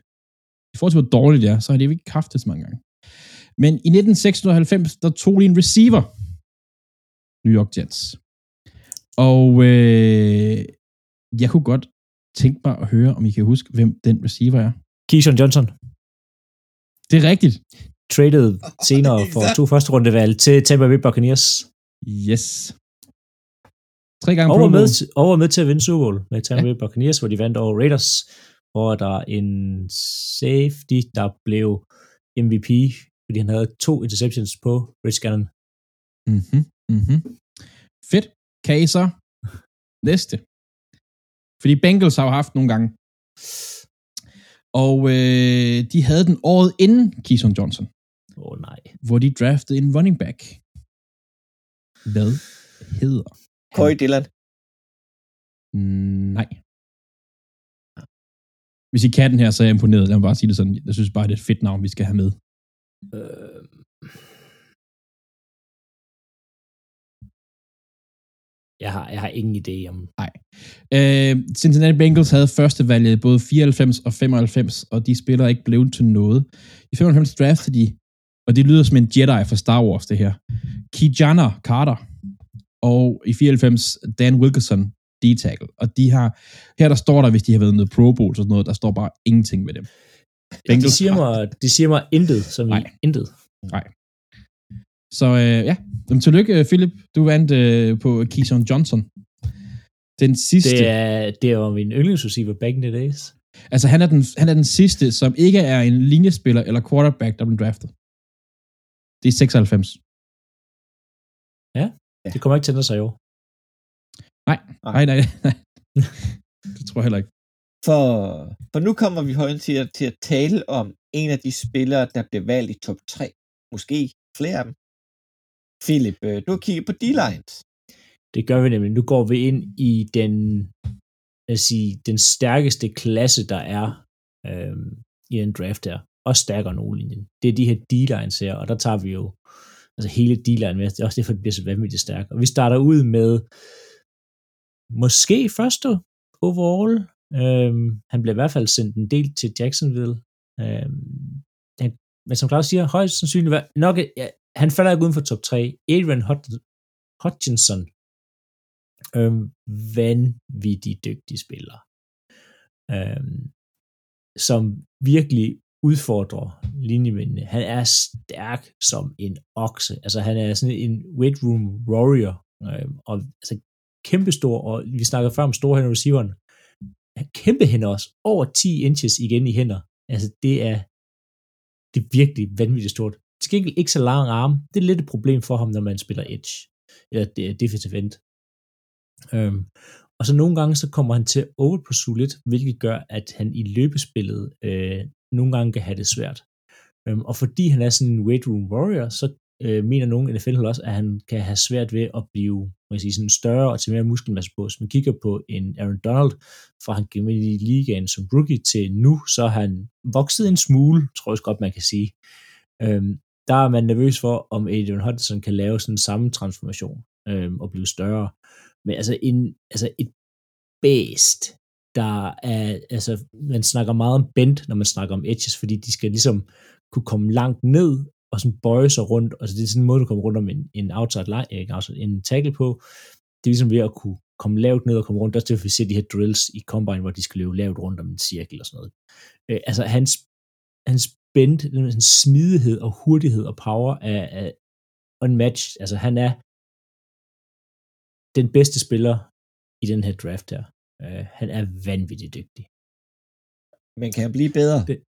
[SPEAKER 2] I forhold til, hvor dårligt det er, så har de ikke haft det så mange gange. Men i 1996, der tog de en receiver. New York Jets. Og øh, jeg kunne godt tænke mig at høre, om I kan huske, hvem den receiver er.
[SPEAKER 3] Keyshawn Johnson
[SPEAKER 2] Det er rigtigt.
[SPEAKER 3] traded senere for to første rundevalg til Tampa Bay Buccaneers.
[SPEAKER 2] Yes. Tre gange
[SPEAKER 3] var med, var med til at vinde Super Bowl med Tampa
[SPEAKER 2] Ja.
[SPEAKER 3] Bay Buccaneers, hvor de vandt over Raiders, hvor der er en safety, der blev MVP, fordi han havde to interceptions på Rich Gannon.
[SPEAKER 2] Mhm, mhm. Fedt. Kan I så næste? Fordi Bengals har jo haft nogle gange. Og øh, de havde den året inden Keyshawn Johnson,
[SPEAKER 3] Åh oh, nej.
[SPEAKER 2] hvor de draftede en running back. Hvad hedder
[SPEAKER 1] Corey Dillon.
[SPEAKER 2] Mm, Nej. Hvis I kan den her, så er jeg imponeret. Lad mig bare sige det sådan. Jeg synes bare, det er et fedt navn, vi skal have med.
[SPEAKER 3] Øh, jeg, har, jeg har ingen idé om... Nej.
[SPEAKER 2] Øh, Cincinnati Bengals havde første valget både 94 og 95, og de spiller ikke blevet til noget. I 95 draftede de, og det lyder som en Jedi fra Star Wars, det her. Kijana Carter, og i 94 Dan Wilkerson, D-tackle. Og de har, her der står der, hvis de har været noget Pro Bowl sådan noget, der står bare ingenting med dem.
[SPEAKER 3] De
[SPEAKER 2] Bengals
[SPEAKER 3] siger,
[SPEAKER 2] har-
[SPEAKER 3] mig, de siger mig intet, som i
[SPEAKER 2] Nej.
[SPEAKER 3] intet.
[SPEAKER 2] Så øh, ja, Jamen, tillykke, Philip. Du vandt øh, på Keyshawn Johnson. Den sidste.
[SPEAKER 3] Det er, det er jo min yndlingsreceiver back in the days.
[SPEAKER 2] Altså, han er, den, han er den sidste, som ikke er en linjespiller eller quarterback, der blev draftet. Det er 96.
[SPEAKER 3] Det kommer ikke til at sig i år.
[SPEAKER 2] Nej, nej, nej. nej. det tror jeg heller ikke.
[SPEAKER 1] For, for nu kommer vi højt til, at- til at tale om en af de spillere, der blev valgt i top 3. Måske flere af dem. Philip, øh, du har kigget på D-Lines.
[SPEAKER 3] Det gør vi nemlig. Nu går vi ind i den, lad os sige, den stærkeste klasse, der er øhm, i en draft her. Også stærkere end O-linjen. Det er de her D-lines her, og der tager vi jo altså hele D-line med. Det er også derfor, det bliver så vanvittigt stærkt. Og vi starter ud med måske første overall. Øhm, han bliver i hvert fald sendt en del til Jacksonville. Øhm, han, men som Claus siger, højst sandsynligt var- nok, ja, han falder ikke uden for top 3. Adrian Hut- Hutchinson øhm, vanvittig dygtig spiller, øhm, som virkelig udfordrer linjemændene. Han er stærk som en okse. Altså han er sådan en weight room warrior, øhm, og altså kæmpestor, og vi snakker før om store receiveren. Kæmpe hænder også. Over 10 inches igen i hænder. Altså det er, det er virkelig vanvittigt stort. Til gengæld ikke så lang arm. Det er lidt et problem for ham, når man spiller edge. Eller det er defensive end. Øhm, og så nogle gange, så kommer han til at overpursue lidt, hvilket gør, at han i løbespillet øh, nogle gange kan have det svært. Øhm, og fordi han er sådan en weight room warrior, så øh, mener nogle NFL også, at han kan have svært ved at blive man sige, sådan større og til mere muskelmasse på. Hvis man kigger på en Aaron Donald, fra han gik med i ligaen som rookie til nu, så har han vokset en smule, tror jeg godt, man kan sige. Øhm, der er man nervøs for, om Adrian Hudson kan lave sådan en samme transformation øhm, og blive større. Men altså, en, altså et bæst, der er, altså man snakker meget om bend, når man snakker om edges, fordi de skal ligesom kunne komme langt ned og sådan bøje sig rundt, og så det er sådan en måde, du kommer rundt om en, en outside line, ikke, altså en tackle på, det er ligesom ved at kunne komme lavt ned og komme rundt, også derfor vi ser de her drills i combine, hvor de skal løbe lavt rundt om en cirkel og sådan noget. Øh, altså hans, hans bend, hans smidighed og hurtighed og power er, er unmatched. Altså han er den bedste spiller i den her draft her. Uh, han er vanvittigt dygtig.
[SPEAKER 1] Men kan han blive bedre?
[SPEAKER 3] Det-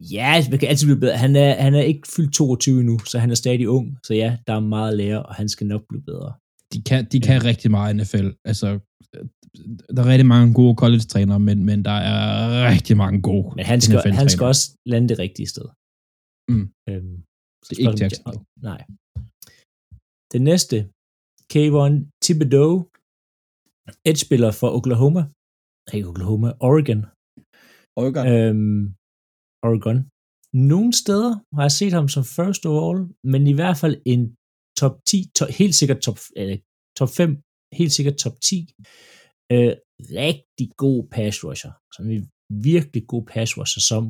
[SPEAKER 3] Ja, man kan altid blive bedre. Han er, han er ikke fyldt 22 endnu, så han er stadig ung. Så ja, der er meget at lære, og han skal nok blive bedre.
[SPEAKER 2] De kan, de kan rigtig meget i NFL. Altså, der er rigtig mange gode college-trænere, men, men der er rigtig mange gode
[SPEAKER 3] Men han skal, han skal også lande det rigtige sted.
[SPEAKER 2] Mm.
[SPEAKER 3] Øhm,
[SPEAKER 2] Det er ikke
[SPEAKER 3] spørgsmålet-
[SPEAKER 2] Jacksonville.
[SPEAKER 3] Nej. Den næste, Kayvon Thibodeau, edge-spiller for Oklahoma. Ikke Oklahoma, Oregon.
[SPEAKER 1] Oregon.
[SPEAKER 3] Øhm, Oregon. Nogle steder har jeg set ham som first overall, men i hvert fald en top 10, to, helt sikkert top, øh, top 5, helt sikkert top 10. Øh, rigtig god pass rusher. Som en virkelig god pass rusher, som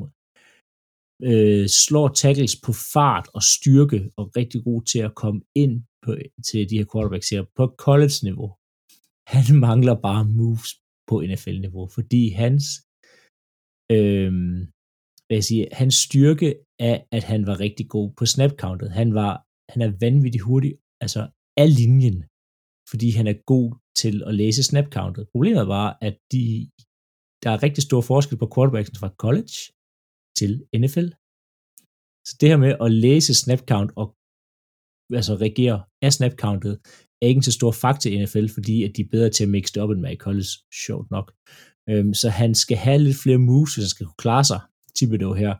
[SPEAKER 3] øh, slår tackles på fart og styrke, og rigtig god til at komme ind på, til de her quarterbacks her på college-niveau. Han mangler bare moves på NFL-niveau, fordi hans øh, hvad jeg siger, hans styrke er, at han var rigtig god på snapcountet. Han, var, han er vanvittigt hurtig, altså af linjen, fordi han er god til at læse snapcountet. Problemet var, at de, der er rigtig stor forskel på quarterbacks fra college til NFL. Så det her med at læse snap-count og altså reagere af snapcountet, er ikke en så stor faktor i NFL, fordi at de er bedre til at mixe det op end med i college, sjovt nok. Øhm, så han skal have lidt flere moves, hvis han skal kunne klare sig, Thibodeau her,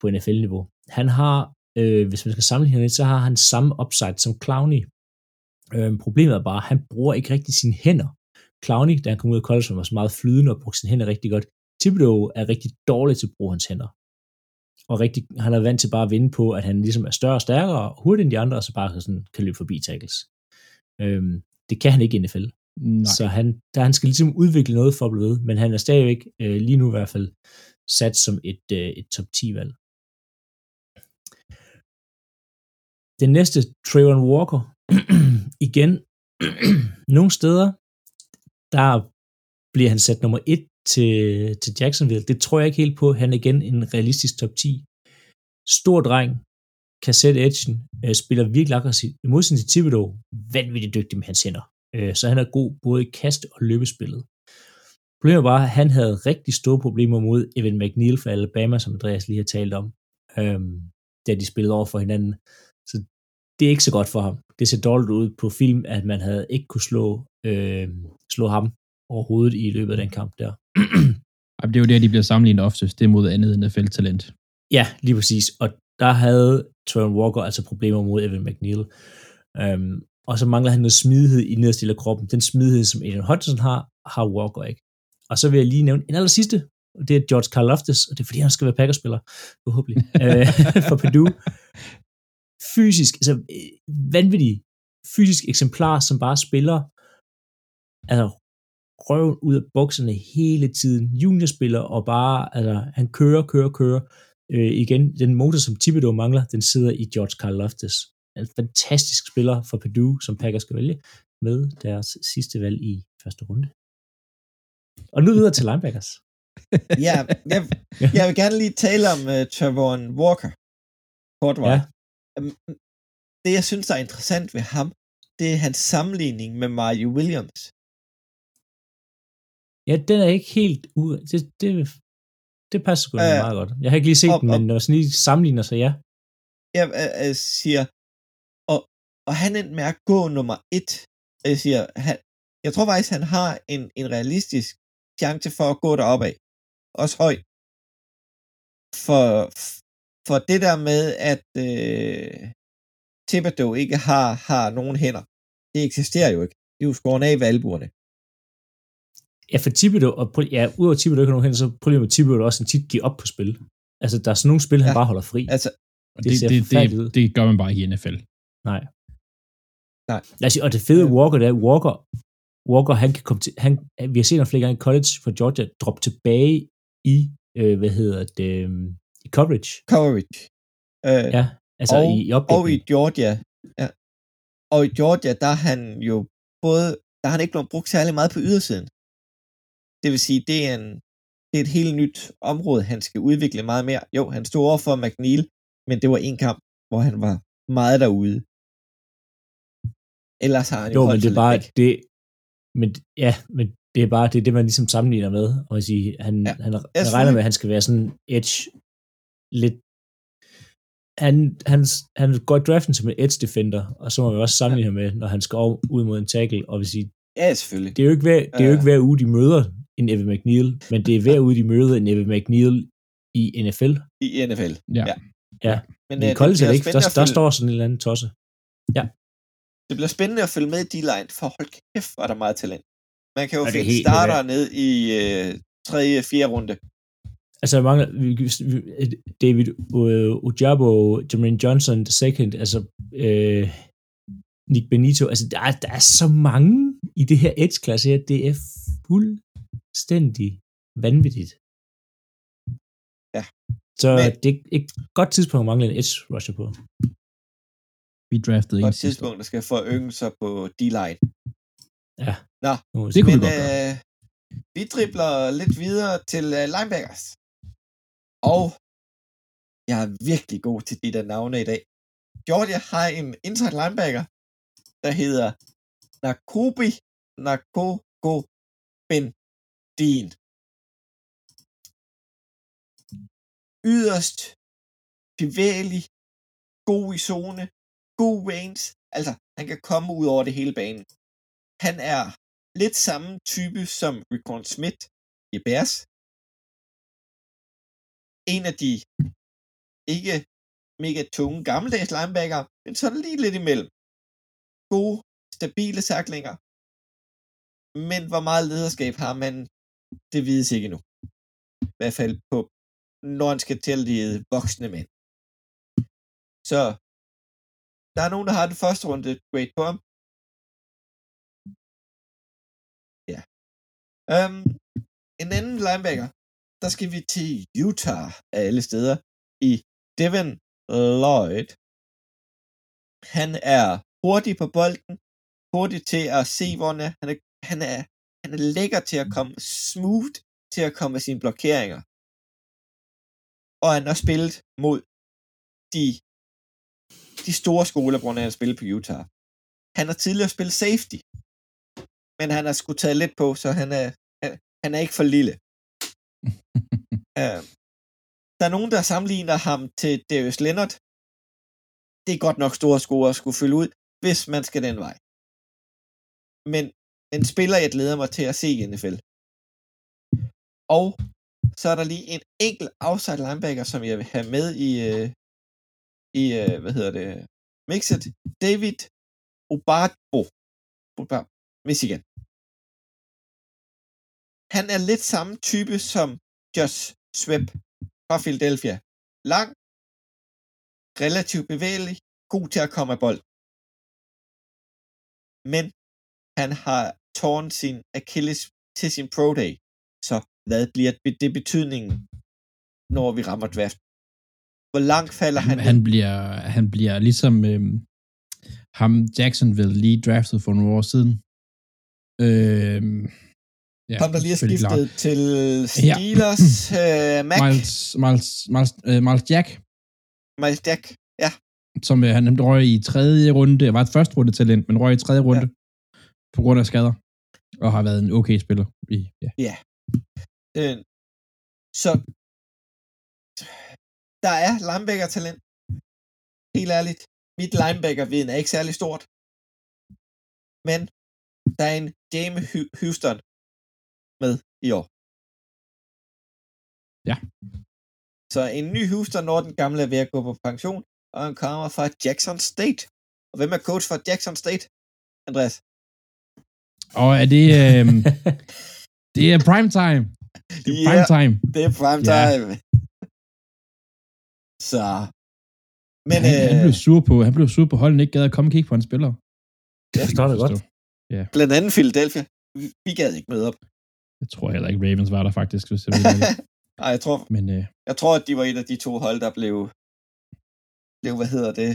[SPEAKER 3] på NFL-niveau. Han har, øh, hvis man skal sammenligne lidt, så har han samme upside som Clowney. Øhm, problemet er bare, at han bruger ikke rigtig sine hænder. Clowney, da han kom ud af college, var så meget flydende og brugte sine hænder rigtig godt. Thibodeau er rigtig dårlig til at bruge hans hænder. Og rigtig, han er vant til bare at vinde på, at han ligesom er større og stærkere og hurtigere end de andre, og så bare sådan kan løbe forbi tackles. Øhm, det kan han ikke i NFL.
[SPEAKER 2] Nej.
[SPEAKER 3] Så han, der, han skal ligesom udvikle noget for at blive ved, men han er stadigvæk øh, lige nu i hvert fald sat som et, øh, et top 10-valg. Den næste, Trayvon Walker, igen, nogle steder, der bliver han sat nummer 1 til, til Jacksonville. Det tror jeg ikke helt på. Han er igen en realistisk top 10. Stor dreng, kan sætte edgen, øh, spiller virkelig aggressivt. I modsætning til Thibodeau, vanvittigt dygtig med hans hænder. Øh, så han er god både i kast- og løbespillet. Problemet var, at han havde rigtig store problemer mod Evan McNeil fra Alabama, som Andreas lige har talt om, øh, da de spillede over for hinanden. Så det er ikke så godt for ham. Det ser dårligt ud på film, at man havde ikke kunne slå, øh, slå ham overhovedet i løbet af den kamp der.
[SPEAKER 2] Det er jo der, de bliver sammenlignet oftest. Det er mod andet NFL-talent.
[SPEAKER 3] Ja, lige præcis. Og der havde Trevor Walker altså problemer mod Evan McNeil. Um, og så mangler han noget smidighed i nederste del af kroppen. Den smidighed, som Aiden Hudson har, har Walker ikke. Og så vil jeg lige nævne en aller sidste, og det er George Karloftis, og det er fordi, han skal være Packers-spiller, forhåbentlig, øh, for Purdue. Fysisk, altså øh, vanvittig fysisk eksemplar, som bare spiller altså, røven ud af bukserne hele tiden. Juniorspiller, og bare, altså, han kører, kører, kører. Øh, igen, den motor, som Thibodeau mangler, den sidder i George Karloftis. En fantastisk spiller for Purdue, som Packers skal vælge, med deres sidste valg i første runde. Og nu videre til linebackers.
[SPEAKER 1] Ja, jeg, jeg vil gerne lige tale om uh, Trevor Walker. Kort
[SPEAKER 3] Ja.
[SPEAKER 1] Um, det, jeg synes, der er interessant ved ham, det er hans sammenligning med Mario Williams.
[SPEAKER 3] Ja, den er ikke helt u... Det, det, det passer sgu
[SPEAKER 1] Øh,
[SPEAKER 3] meget godt. Jeg har ikke lige set
[SPEAKER 1] og-
[SPEAKER 3] den, men når sådan lige sammenligner, så ja.
[SPEAKER 1] Jeg uh, uh, siger, og, og han endte med at gå nummer et. Jeg siger, han, jeg tror faktisk, han har en, en realistisk chance for at gå derop af. Også høj. For, for det der med, at øh, Thibodeau ikke har, har nogen hænder, det eksisterer jo ikke. Det er jo skåret af ved albuerne.
[SPEAKER 3] Ja, for Thibodeau, og ja, udover Thibodeau ikke har nogen hen, så problemet med Thibodeau er også, at han tit giver op på spil. Altså, der er sådan nogle spil, han
[SPEAKER 1] Ja.
[SPEAKER 3] bare holder fri.
[SPEAKER 1] Altså,
[SPEAKER 2] Og
[SPEAKER 3] Det
[SPEAKER 2] det, det, det, det gør man bare ikke i NFL.
[SPEAKER 3] Nej.
[SPEAKER 1] Nej.
[SPEAKER 3] Lad os sige, og det fede
[SPEAKER 1] Ja.
[SPEAKER 3] Walker, det er, Walker, Walker, han kan komme til, han, vi har set ham flere gange i college for Georgia, droppe tilbage i, øh, hvad hedder det, øh, i coverage.
[SPEAKER 1] coverage. Øh,
[SPEAKER 3] Ja, altså
[SPEAKER 1] og,
[SPEAKER 3] i, i
[SPEAKER 1] og i Georgia, ja. Og i Georgia, der er han jo både, der har han ikke blevet brugt særlig meget på ydersiden. Det vil sige, det er, en, det er et helt nyt område, han skal udvikle meget mere. Jo, han stod over for McNeil, men det var en kamp, hvor han var meget derude. Ellers har han jo,
[SPEAKER 3] Jo, men det er bare, det, men, ja, men det er bare det, er det man ligesom sammenligner med. Og man sige, han,
[SPEAKER 1] Ja.
[SPEAKER 3] ja. han, han regner med, at han skal være sådan edge lidt han, han, han går i draften som en edge defender, og så må vi også sammenligne ham med, når han skal over, ud mod en tackle, og vil sige,
[SPEAKER 1] Ja, selvfølgelig.
[SPEAKER 3] det er jo ikke hver, det er jo ikke
[SPEAKER 1] Ja.
[SPEAKER 3] hver uge, de møder en Evan McNeil, men det er hver uge, de møder en Evan McNeil i NFL.
[SPEAKER 1] I NFL.
[SPEAKER 2] Ja.
[SPEAKER 1] Ja.
[SPEAKER 3] Ja.
[SPEAKER 1] Men,
[SPEAKER 3] Men
[SPEAKER 1] øh,
[SPEAKER 3] i college er det ikke, der,
[SPEAKER 1] at
[SPEAKER 3] der står sådan en eller anden tosse.
[SPEAKER 1] Det bliver spændende at følge med i D-line, for hold kæft, hvor er der meget talent. Man kan jo
[SPEAKER 3] er
[SPEAKER 1] finde
[SPEAKER 3] helt-
[SPEAKER 1] starter ned i øh, 3. 4. runde.
[SPEAKER 3] Altså, der mangler vi, vi, David uh, Ojabo, Jermaine Johnson the second, altså øh, Nick Benito, altså der er, der er så mange i det her edge-klasse her, det er fuldstændig vanvittigt.
[SPEAKER 1] Ja.
[SPEAKER 3] Så
[SPEAKER 1] Men,
[SPEAKER 3] det er et godt tidspunkt at mangle en edge rusher på.
[SPEAKER 2] Vi draftede
[SPEAKER 1] På et tidspunkt, der skal forynge sig på D-line.
[SPEAKER 3] Ja.
[SPEAKER 1] Nå,
[SPEAKER 2] det kunne
[SPEAKER 1] Men
[SPEAKER 2] vi godt
[SPEAKER 1] øh, vi dribler lidt videre til øh, linebackers. Og jeg er virkelig god til de der navne i dag. Georgia har en inside linebacker, der hedder Nakobi Nakoko Ben Dean. Yderst bevægelig, god i zone, god range. Altså, han kan komme ud over det hele banen. Han er lidt samme type som Recon Smith i Bears. En af de ikke mega tunge gammeldags linebacker, men sådan lige lidt imellem. Gode, stabile saklinger. Men hvor meget lederskab har man, det vides ikke endnu. i hvert fald på, når han skal tildele voksne mænd. Så der er nogen, der har den første runde grade på ham. Ja. Um, en anden linebacker, der skal vi til Utah af alle steder i Devin Lloyd. Han er hurtig på bolden, hurtig til at se, hvor han er. Han er, han er, han er lækker til at komme smooth til at komme med sine blokeringer. Og han har spillet mod de, de store skoler, hvor han har spillet på Utah. Han har tidligere spillet safety, men han har sgu taget lidt på, så han er, han, han er ikke for lille. uh, der er nogen, der sammenligner ham til Darius Leonard. Det er godt nok store sko at skulle fylde ud, hvis man skal den vej. Men en spiller, jeg glæder mig til at se i NFL. Og så er der lige en enkelt outside linebacker, som jeg vil have med i, øh, i øh, hvad hedder det, mixet. David Obadbo. Michigan. Han er lidt samme type som Josh Swep fra Philadelphia. Lang, relativt bevægelig, god til at komme af bold. Men han har tårnet sin Achilles til sin Pro Day. Så hvad bliver det betydningen, når vi rammer draft? Hvor langt falder han?
[SPEAKER 2] Han, han bliver, han bliver ligesom øh, ham Jacksonville lige draftet for nogle år siden. Øh,
[SPEAKER 1] ja, Kom der lige er skiftet klart. til Steelers, ja. uh, Mac.
[SPEAKER 2] Miles, Miles, Miles, uh, Miles Jack.
[SPEAKER 1] Miles Jack, ja.
[SPEAKER 2] Som uh, han røg i tredje runde, var et første runde talent, men røg i tredje runde ja. på grund af skader. Og har været en okay spiller. I, ja.
[SPEAKER 1] ja. Øh, så der er linebacker-talent. Helt ærligt. Mit linebacker-viden er ikke særlig stort. Men der er en James Houston med i år.
[SPEAKER 2] Ja.
[SPEAKER 1] Så en ny Houston, når den gamle er ved at gå på pension, og han kommer fra Jackson State. Og hvem er coach for Jackson State, Andreas?
[SPEAKER 2] Og er det... Øh, det er prime time. Det er prime time.
[SPEAKER 1] det er prime time. Ja. Så...
[SPEAKER 2] Men, han, øh, han, blev sur på, han blev sur på holden, ikke gad at komme og kigge på en spiller.
[SPEAKER 3] Det forstår jeg godt.
[SPEAKER 1] Ja. Blandt andet Philadelphia. Vi gad ikke med op.
[SPEAKER 2] Jeg tror heller ikke, Ravens var der faktisk, hvis jeg
[SPEAKER 1] Nej, jeg tror,
[SPEAKER 2] Men, øh,
[SPEAKER 1] jeg tror, at de var et af de to hold, der blev, blev hvad hedder det,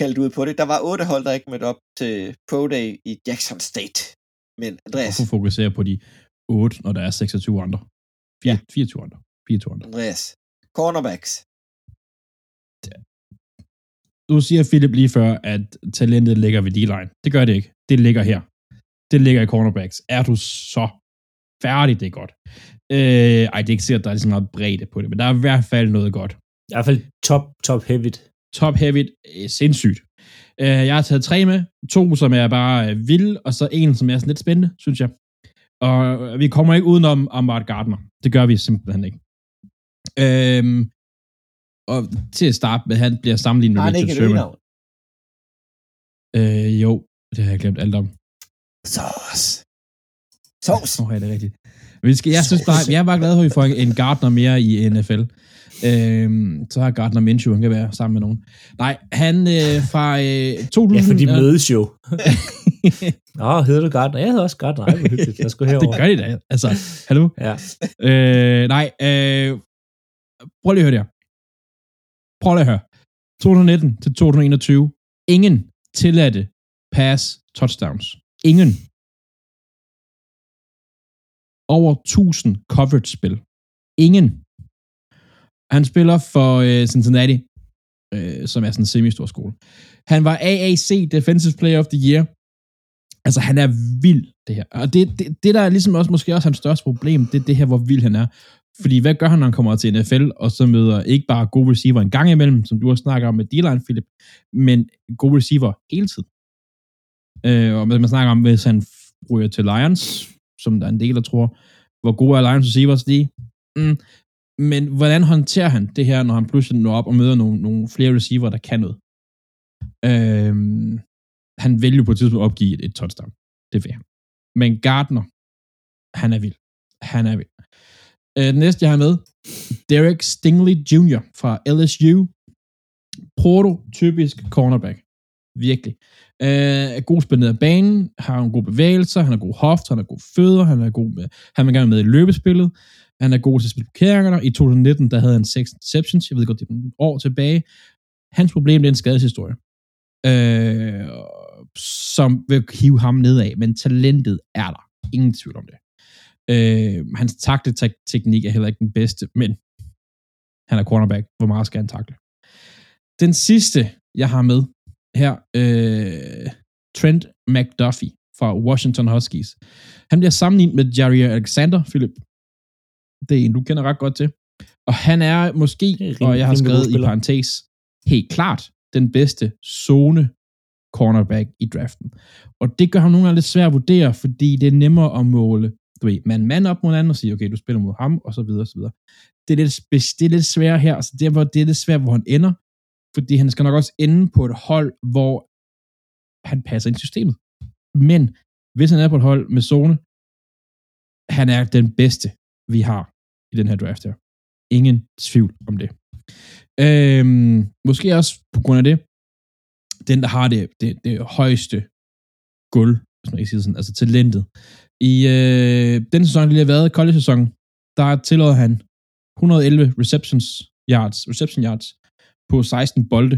[SPEAKER 1] kaldt ud på det. Der var otte hold, der ikke mødte op til Pro Day i Jackson State. Men Andreas...
[SPEAKER 2] Hvorfor fokusere på de otte, når der er 26 andre? 4, ja. 24 andre. 24 andre.
[SPEAKER 1] Andreas. Cornerbacks.
[SPEAKER 2] Nu siger Philip lige før, at talentet ligger ved D-line. Det gør det ikke. Det ligger her. Det ligger i cornerbacks. Er du så færdig, det er godt. Øh, ej, det er ikke sikkert, at der er lige så meget bredde på det, men der er i hvert fald noget godt.
[SPEAKER 3] I hvert fald top, top heavy.
[SPEAKER 2] Top heavy, øh, sindssygt. Øh, jeg har taget tre med. To, som er bare øh, vilde, og så en, som er sådan lidt spændende, synes jeg. Og vi kommer ikke udenom Amart Gardner. Det gør vi simpelthen ikke. Øhm, og til at starte med, han bliver sammenlignet med
[SPEAKER 1] Richard Sherman.
[SPEAKER 2] Øh, jo, det har jeg glemt alt om.
[SPEAKER 1] Sauce. Sauce.
[SPEAKER 2] Åh, oh, ja, det er rigtigt. Men skal, jeg synes bare, jeg er bare glad for, at vi får en Gardner mere i NFL. Øhm, så har Gardner Minshew, han kan være sammen med nogen. Nej, han øh, fra øh, 2000...
[SPEAKER 3] Ja, for de mødes jo. Nå, hedder du Gardner? Jeg hedder også Gardner. Ej, hvor hyggeligt. Jeg skulle herover.
[SPEAKER 2] det gør de da. Altså, hallo?
[SPEAKER 3] Ja.
[SPEAKER 2] Øh, nej, øh, prøv lige at høre det her. Prøv lige at høre. 2019 til 2021. Ingen tilladte pass touchdowns. Ingen. Over 1000 coverage-spil. Ingen. Han spiller for øh, Cincinnati, øh, som er sådan en semi-stor skole. Han var AAC Defensive Player of the Year. Altså, han er vild, det her. Og det, det, det der er ligesom også måske også hans største problem, det er det her, hvor vild han er. Fordi hvad gør han, når han kommer til NFL, og så møder ikke bare gode receiver en gang imellem, som du har snakket om med D-line, Philip, men gode receiver hele tiden. Øh, og man snakker om, hvis han ryger til Lions, som der er en del, der tror, hvor gode er Lions receivers lige. Mm. Men hvordan håndterer han det her, når han pludselig når op og møder nogle, nogle flere receiver, der kan noget? Øh, han vælger på et tidspunkt at opgive et, et touchdown. Det vil han. Men Gardner, han er vild. Han er vild. Øh, den næste, jeg har med, Derek Stingley Jr. fra LSU. Prototypisk cornerback. Virkelig. Øh, er god spændet af banen, har en god bevægelser, han har god hoft, han har god fødder, han er god med, han er gerne med i løbespillet, han er god til at spille parkeringerne. I 2019, der havde han 6 interceptions, jeg ved godt, det er nogle år tilbage. Hans problem, det er en skadeshistorie, øh, som vil hive ham nedad, men talentet er der. Ingen tvivl om det. Øh, hans takleteknik er heller ikke den bedste, men han er cornerback. Hvor meget skal han takle? Den sidste, jeg har med her, øh, Trent McDuffie fra Washington Huskies. Han bliver sammenlignet med Jerry Alexander, Philip. Det er en, du kender ret godt til. Og han er måske,
[SPEAKER 3] er rimelig-
[SPEAKER 2] og jeg har skrevet i parentes, helt klart den bedste zone cornerback i draften. Og det gør ham nogle gange lidt svært at vurdere, fordi det er nemmere at måle du ved, man mand op mod anden og sige, okay, du spiller mod ham, og så videre, og så videre. Det er lidt, det er lidt svært her, så hvor, det er lidt svært, hvor han ender, fordi han skal nok også ende på et hold, hvor han passer ind i systemet. Men hvis han er på et hold med zone, han er den bedste, vi har i den her draft her. Ingen tvivl om det. Øhm, måske også på grund af det, den, der har det, det, det højeste gulv, hvis man ikke siger sådan, altså talentet. I øh, den sæson, der lige har været, college-sæson, der tillod han 111 receptions yards, reception yards på 16 bolde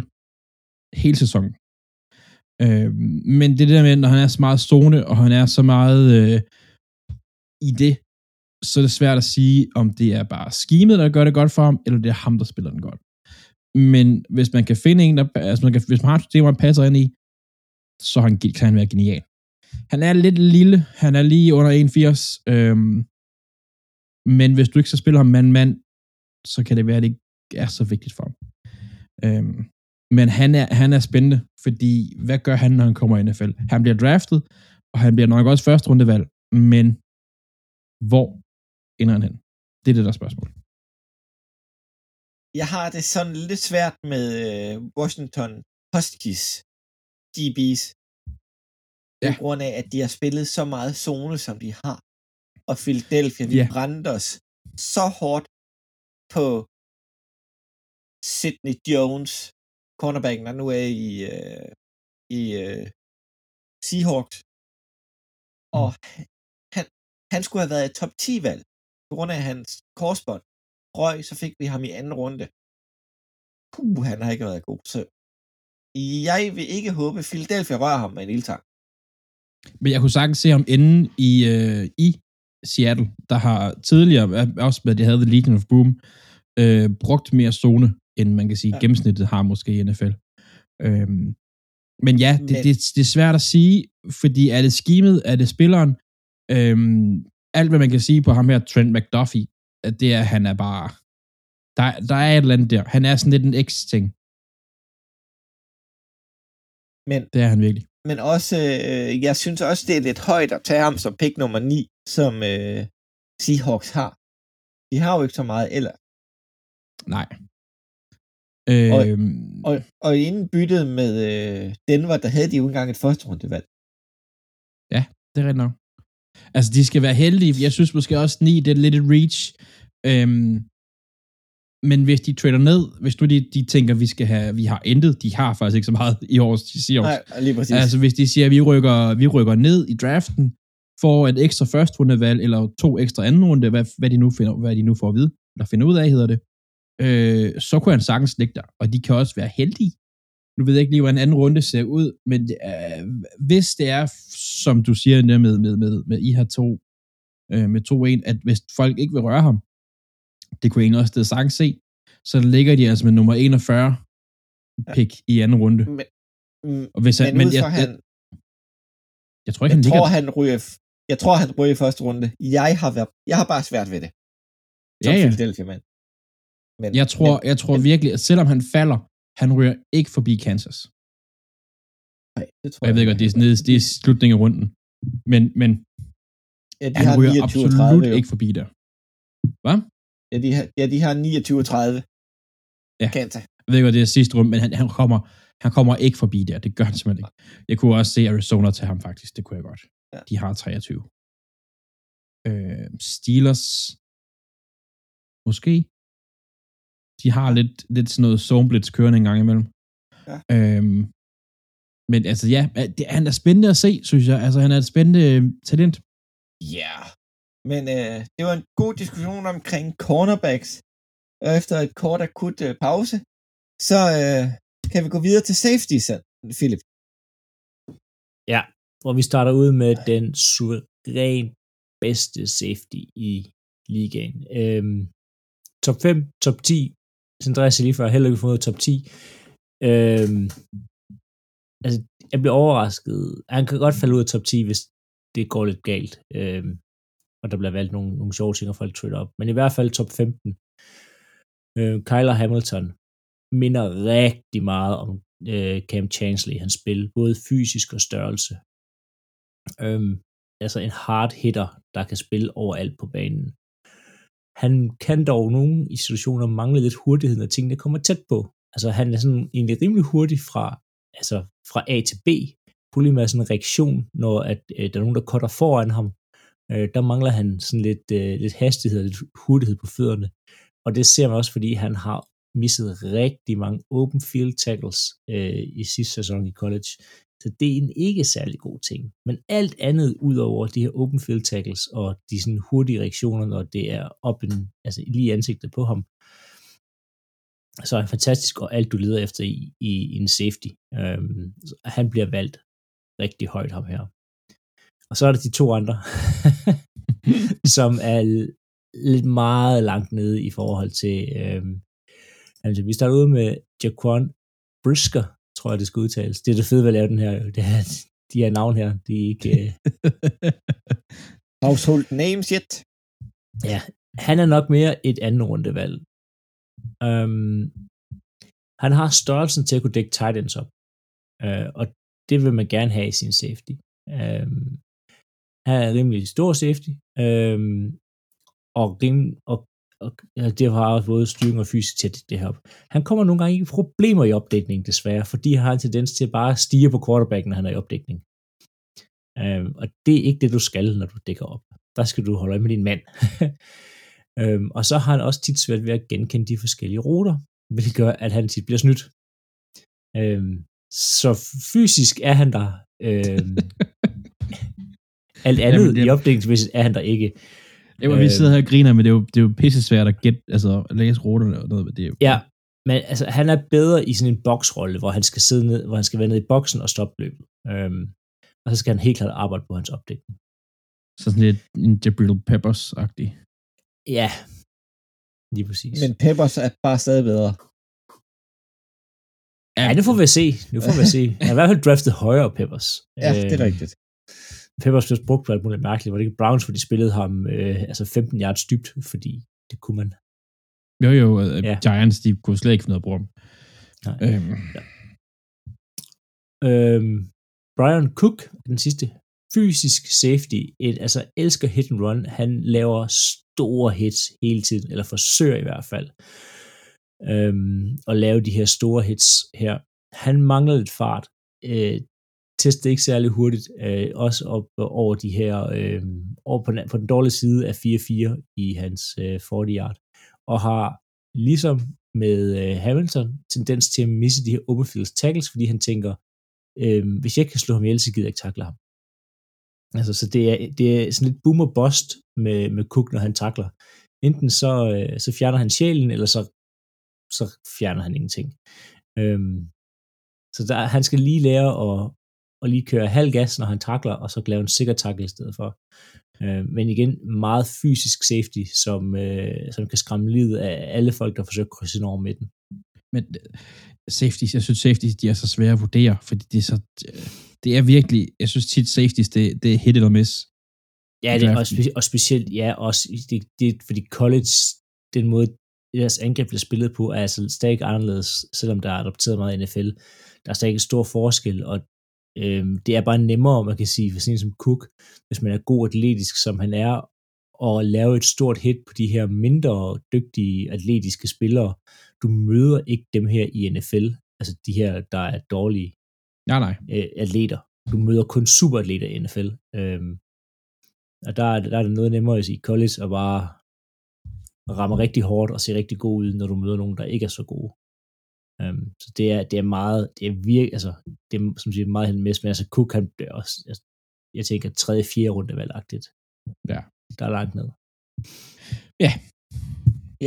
[SPEAKER 2] hele sæsonen. Øh, men det det der med, når han er så meget zone, og han er så meget øh, i det, så er det svært at sige, om det er bare skimet, der gør det godt for ham, eller det er ham, der spiller den godt. Men hvis man kan finde en, der, altså man kan, hvis man har et system, man passer ind i, så han, kan han være genial. Han er lidt lille, han er lige under 81, øhm, men hvis du ikke så spiller ham mand-mand, så kan det være, at det ikke er så vigtigt for ham. Øhm, men han er, han er spændende, fordi hvad gør han, når han kommer i NFL? Han bliver draftet, og han bliver nok også første rundevalg, men hvor ender han hen? Det er det, der er spørgsmål.
[SPEAKER 1] Jeg har det sådan lidt svært med øh, Washington Huskies DB's. Ja. På grund af, at de har spillet så meget zone, som de har. Og Philadelphia, vi
[SPEAKER 2] Ja.
[SPEAKER 1] brændte os så hårdt på Sidney Jones, cornerbacken, der nu er i, øh, i øh, Seahawks. Og han, han skulle have været et top 10-valg. På grund af hans korsbånd røg, så fik vi ham i anden runde. Puh, han har ikke været god. Så jeg vil ikke håbe, at Philadelphia rører ham med en ildtang.
[SPEAKER 2] Men jeg kunne sagtens se ham inde i, øh, i Seattle, der har tidligere, også med det havde The Legion of Boom, øh, brugt mere zone, end man kan sige,
[SPEAKER 1] Ja.
[SPEAKER 2] gennemsnittet har måske i NFL. Øhm, men ja, det,
[SPEAKER 1] Men-
[SPEAKER 2] det, det er svært at sige, fordi er det skimet, er det spilleren, øhm, alt hvad man kan sige på ham her, Trent McDuffie, at det er, han er bare, der, der er et eller andet der. Han er sådan lidt en X-ting.
[SPEAKER 1] Men,
[SPEAKER 2] Det er han virkelig.
[SPEAKER 1] Men også, øh, jeg synes også, det er lidt højt at tage ham som pick nummer 9, som øh, Seahawks har. De har jo ikke så meget ellers.
[SPEAKER 2] Nej. Øhm,
[SPEAKER 1] Og, og inden byttet med øh, Denver, der havde de jo engang et første rundevalg.
[SPEAKER 2] Det er rigtigt nok. Altså, de skal være heldige. Jeg synes måske også 9, det er lidt et reach. Øhm, men hvis de trader ned, hvis nu de, de tænker, vi skal have, vi har intet, de har faktisk ikke så meget i års Seahawks.
[SPEAKER 1] Nej, lige præcis.
[SPEAKER 2] Altså, hvis de siger, at vi rykker, vi rykker ned i draften, får et ekstra første rundevalg, eller to ekstra anden runde, hvad, hvad, de nu finder, hvad de nu får at vide, eller finder ud af, hedder det, øh, så kunne han sagtens ligge der. Og de kan også være heldige. Nu ved jeg ikke lige, hvordan en anden runde ser ud, men øh, hvis det er, som du siger med, med, med, med I har to, øh, med to en, at hvis folk ikke vil røre ham, det kunne jeg egentlig også det sagtens se, så ligger de altså med nummer 41 pick i anden runde.
[SPEAKER 1] Men, mm,
[SPEAKER 2] Og hvis han,
[SPEAKER 1] men,
[SPEAKER 2] men jeg,
[SPEAKER 1] fra
[SPEAKER 2] jeg,
[SPEAKER 1] han,
[SPEAKER 2] jeg, tror ikke,
[SPEAKER 1] jeg
[SPEAKER 2] han ligger
[SPEAKER 1] tror, han ryger, jeg tror, han ryger i første runde. Jeg har, været, jeg har bare svært ved det. Som
[SPEAKER 2] Ja, ja.
[SPEAKER 1] Philadelphia mand. Men,
[SPEAKER 2] Jeg tror,
[SPEAKER 1] men,
[SPEAKER 2] jeg tror
[SPEAKER 1] men-
[SPEAKER 2] virkelig, at selvom han falder, han ryger ikke forbi Kansas.
[SPEAKER 1] nej, det tror
[SPEAKER 2] Og jeg ved godt, det er, nede, det er slutningen af runden. Men, men
[SPEAKER 1] ja, de
[SPEAKER 2] han
[SPEAKER 1] har
[SPEAKER 2] ryger
[SPEAKER 1] 29
[SPEAKER 2] absolut
[SPEAKER 1] 30, jo.
[SPEAKER 2] ikke forbi der. Hvad?
[SPEAKER 1] Ja, de har, ja, de har 29 30.
[SPEAKER 2] Ja.
[SPEAKER 1] Kanta.
[SPEAKER 2] Jeg ved godt, det er sidste runde, men han, han, kommer, han kommer ikke forbi der. Det gør han simpelthen ikke. Jeg kunne også se Arizona til ham faktisk. Det kunne jeg godt.
[SPEAKER 1] Ja.
[SPEAKER 2] De har 23. Øh, Steelers. Måske. De har lidt, lidt sådan noget zoneblitz kørende en gang imellem.
[SPEAKER 1] Ja.
[SPEAKER 2] Øhm, men altså ja, det, han er spændende at se, synes jeg. Altså han er et spændende øh, talent.
[SPEAKER 1] Ja, yeah men øh, det var en god diskussion omkring cornerbacks. Og efter et kort akut øh, pause, så øh, kan vi gå videre til safety, Philip.
[SPEAKER 3] Ja, hvor vi starter ud med den suveræn bedste safety i ligaen. Øhm, top 5, top 10, sådan drejer sig lige før, heller ikke fået top 10. Øhm, altså, jeg bliver overrasket. Han kan godt falde ud af top 10, hvis det går lidt galt. Øhm, og der bliver valgt nogle, nogle sjove ting, og folk trade op. Men i hvert fald top 15. Øh, Kyler Hamilton minder rigtig meget om øh, Cam Chansley, hans spil, både fysisk og størrelse. Øhm, altså en hard hitter, der kan spille overalt på banen. Han kan dog nogle i situationer mangle lidt hurtighed, når tingene kommer tæt på. Altså han er sådan egentlig rimelig hurtig fra, altså fra A til B. Problemet er sådan en reaktion, når at, øh, der er nogen, der cutter foran ham. Øh, der mangler han sådan lidt, øh, lidt hastighed og lidt hurtighed på fødderne. Og det ser man også, fordi han har misset rigtig mange open field tackles øh, i sidste sæson i college. Så det er en ikke særlig god ting. Men alt andet ud over de her open field tackles og de sådan hurtige reaktioner, når det er op en, altså lige ansigtet på ham, så er han fantastisk, og alt du leder efter i, i, i en safety. Øhm, han bliver valgt rigtig højt ham her. Og så er der de to andre, som er lidt meget langt nede i forhold til, øhm, altså vi starter ud med Jaquan Brisker, tror jeg, det skal udtales. Det er det fede ved at lave den her, det her de her navn her, de er ikke... Øh...
[SPEAKER 1] Household names yet.
[SPEAKER 3] Ja, han er nok mere et andet rundevalg. Um, han har størrelsen til at kunne dække tight ends op, uh, og det vil man gerne have i sin safety. Um, han er rimelig stor safety, øhm, og, rim, og, og det har også både styrke og fysisk tæt det her. Han kommer nogle gange i problemer i opdækningen, desværre, fordi han har en tendens til at bare stige på quarterbacken, når han er i opdækning. Øhm, og det er ikke det, du skal, når du dækker op. Der skal du holde øje med din mand. øhm, og så har han også tit svært ved at genkende de forskellige ruter, hvilket gør, at han tit bliver snydt. Øhm, så fysisk er han der. Øhm, alt andet Jamen, det... i opdækningsmæssigt er han der ikke.
[SPEAKER 2] Ja, vi sidder her og griner, men det er jo, det er jo pisse svært at gætte, altså at læse ruterne og noget. Det er jo...
[SPEAKER 3] Ja, men altså, han er bedre i sådan en boksrolle, hvor han skal sidde ned, hvor han skal være nede i boksen og stoppe løbet. Um, og så skal han helt klart arbejde på hans opdækning.
[SPEAKER 2] Så sådan lidt en Jabril Peppers-agtig.
[SPEAKER 3] Ja, lige præcis.
[SPEAKER 1] Men Peppers er bare stadig bedre.
[SPEAKER 3] Ja, det får vi at se. Nu får vi at se. Han er i hvert fald draftet højere Peppers.
[SPEAKER 1] Ja, det er rigtigt.
[SPEAKER 3] Peppers blev brugt for alt muligt mærkeligt. Var det ikke Browns, hvor de spillede ham øh, altså 15 yards dybt, fordi det kunne man.
[SPEAKER 2] Jo, jo. Uh, ja. Giants, de kunne slet ikke finde noget at bruge ham.
[SPEAKER 3] Nej. Øhm. Ja. Øhm, Brian Cook, den sidste fysisk safety, et, altså elsker hit and run. Han laver store hits hele tiden, eller forsøger i hvert fald øhm, at lave de her store hits her. Han mangler lidt fart. Øh, tester ikke særlig hurtigt, øh, også op øh, over de her, øh, over på den, på den dårlige side af 4-4 i hans øh, 40 yard, og har ligesom med øh, Hamilton tendens til at misse de her open field tackles, fordi han tænker, øh, hvis jeg ikke kan slå ham ihjel, så gider jeg ikke takle ham. Altså, så det er, det er sådan lidt boomer bust med, med Cook, når han takler. Enten så, øh, så fjerner han sjælen, eller så, så fjerner han ingenting. Øhm, så der, han skal lige lære at, at lige køre halv gas, når han takler, og så lave en sikker tackle i stedet for. Øh, men igen, meget fysisk safety, som, øh, som kan skræmme livet af alle folk, der forsøger at krydse ind over midten.
[SPEAKER 2] Men safety, jeg synes safety, de er så svære at vurdere, fordi det er så, det er virkelig, jeg synes tit safeties, det, det er hit eller miss.
[SPEAKER 3] Ja, det er, og, spe, og specielt, ja, også, det, det, fordi college, den måde, deres angreb bliver spillet på, er altså stadig anderledes, selvom der er adopteret meget i NFL. Der er stadig en stor forskel, og øhm, det er bare nemmere, man kan sige, for sådan som Cook, hvis man er god atletisk, som han er, og lave et stort hit på de her mindre dygtige atletiske spillere. Du møder ikke dem her i NFL, altså de her, der er dårlige
[SPEAKER 2] nej, nej.
[SPEAKER 3] Øh, atleter. Du møder kun superatleter i NFL. Øhm, og der, der er det noget nemmere i college at bare rammer rigtig hårdt og ser rigtig god ud, når du møder nogen, der ikke er så gode. Um, så det er, det er meget, det er virkelig, altså, det er som siger, meget held men altså Cook, han bliver også, altså, jeg tænker, tredje, fjerde runde valgagtigt.
[SPEAKER 2] Ja.
[SPEAKER 3] Der er langt ned.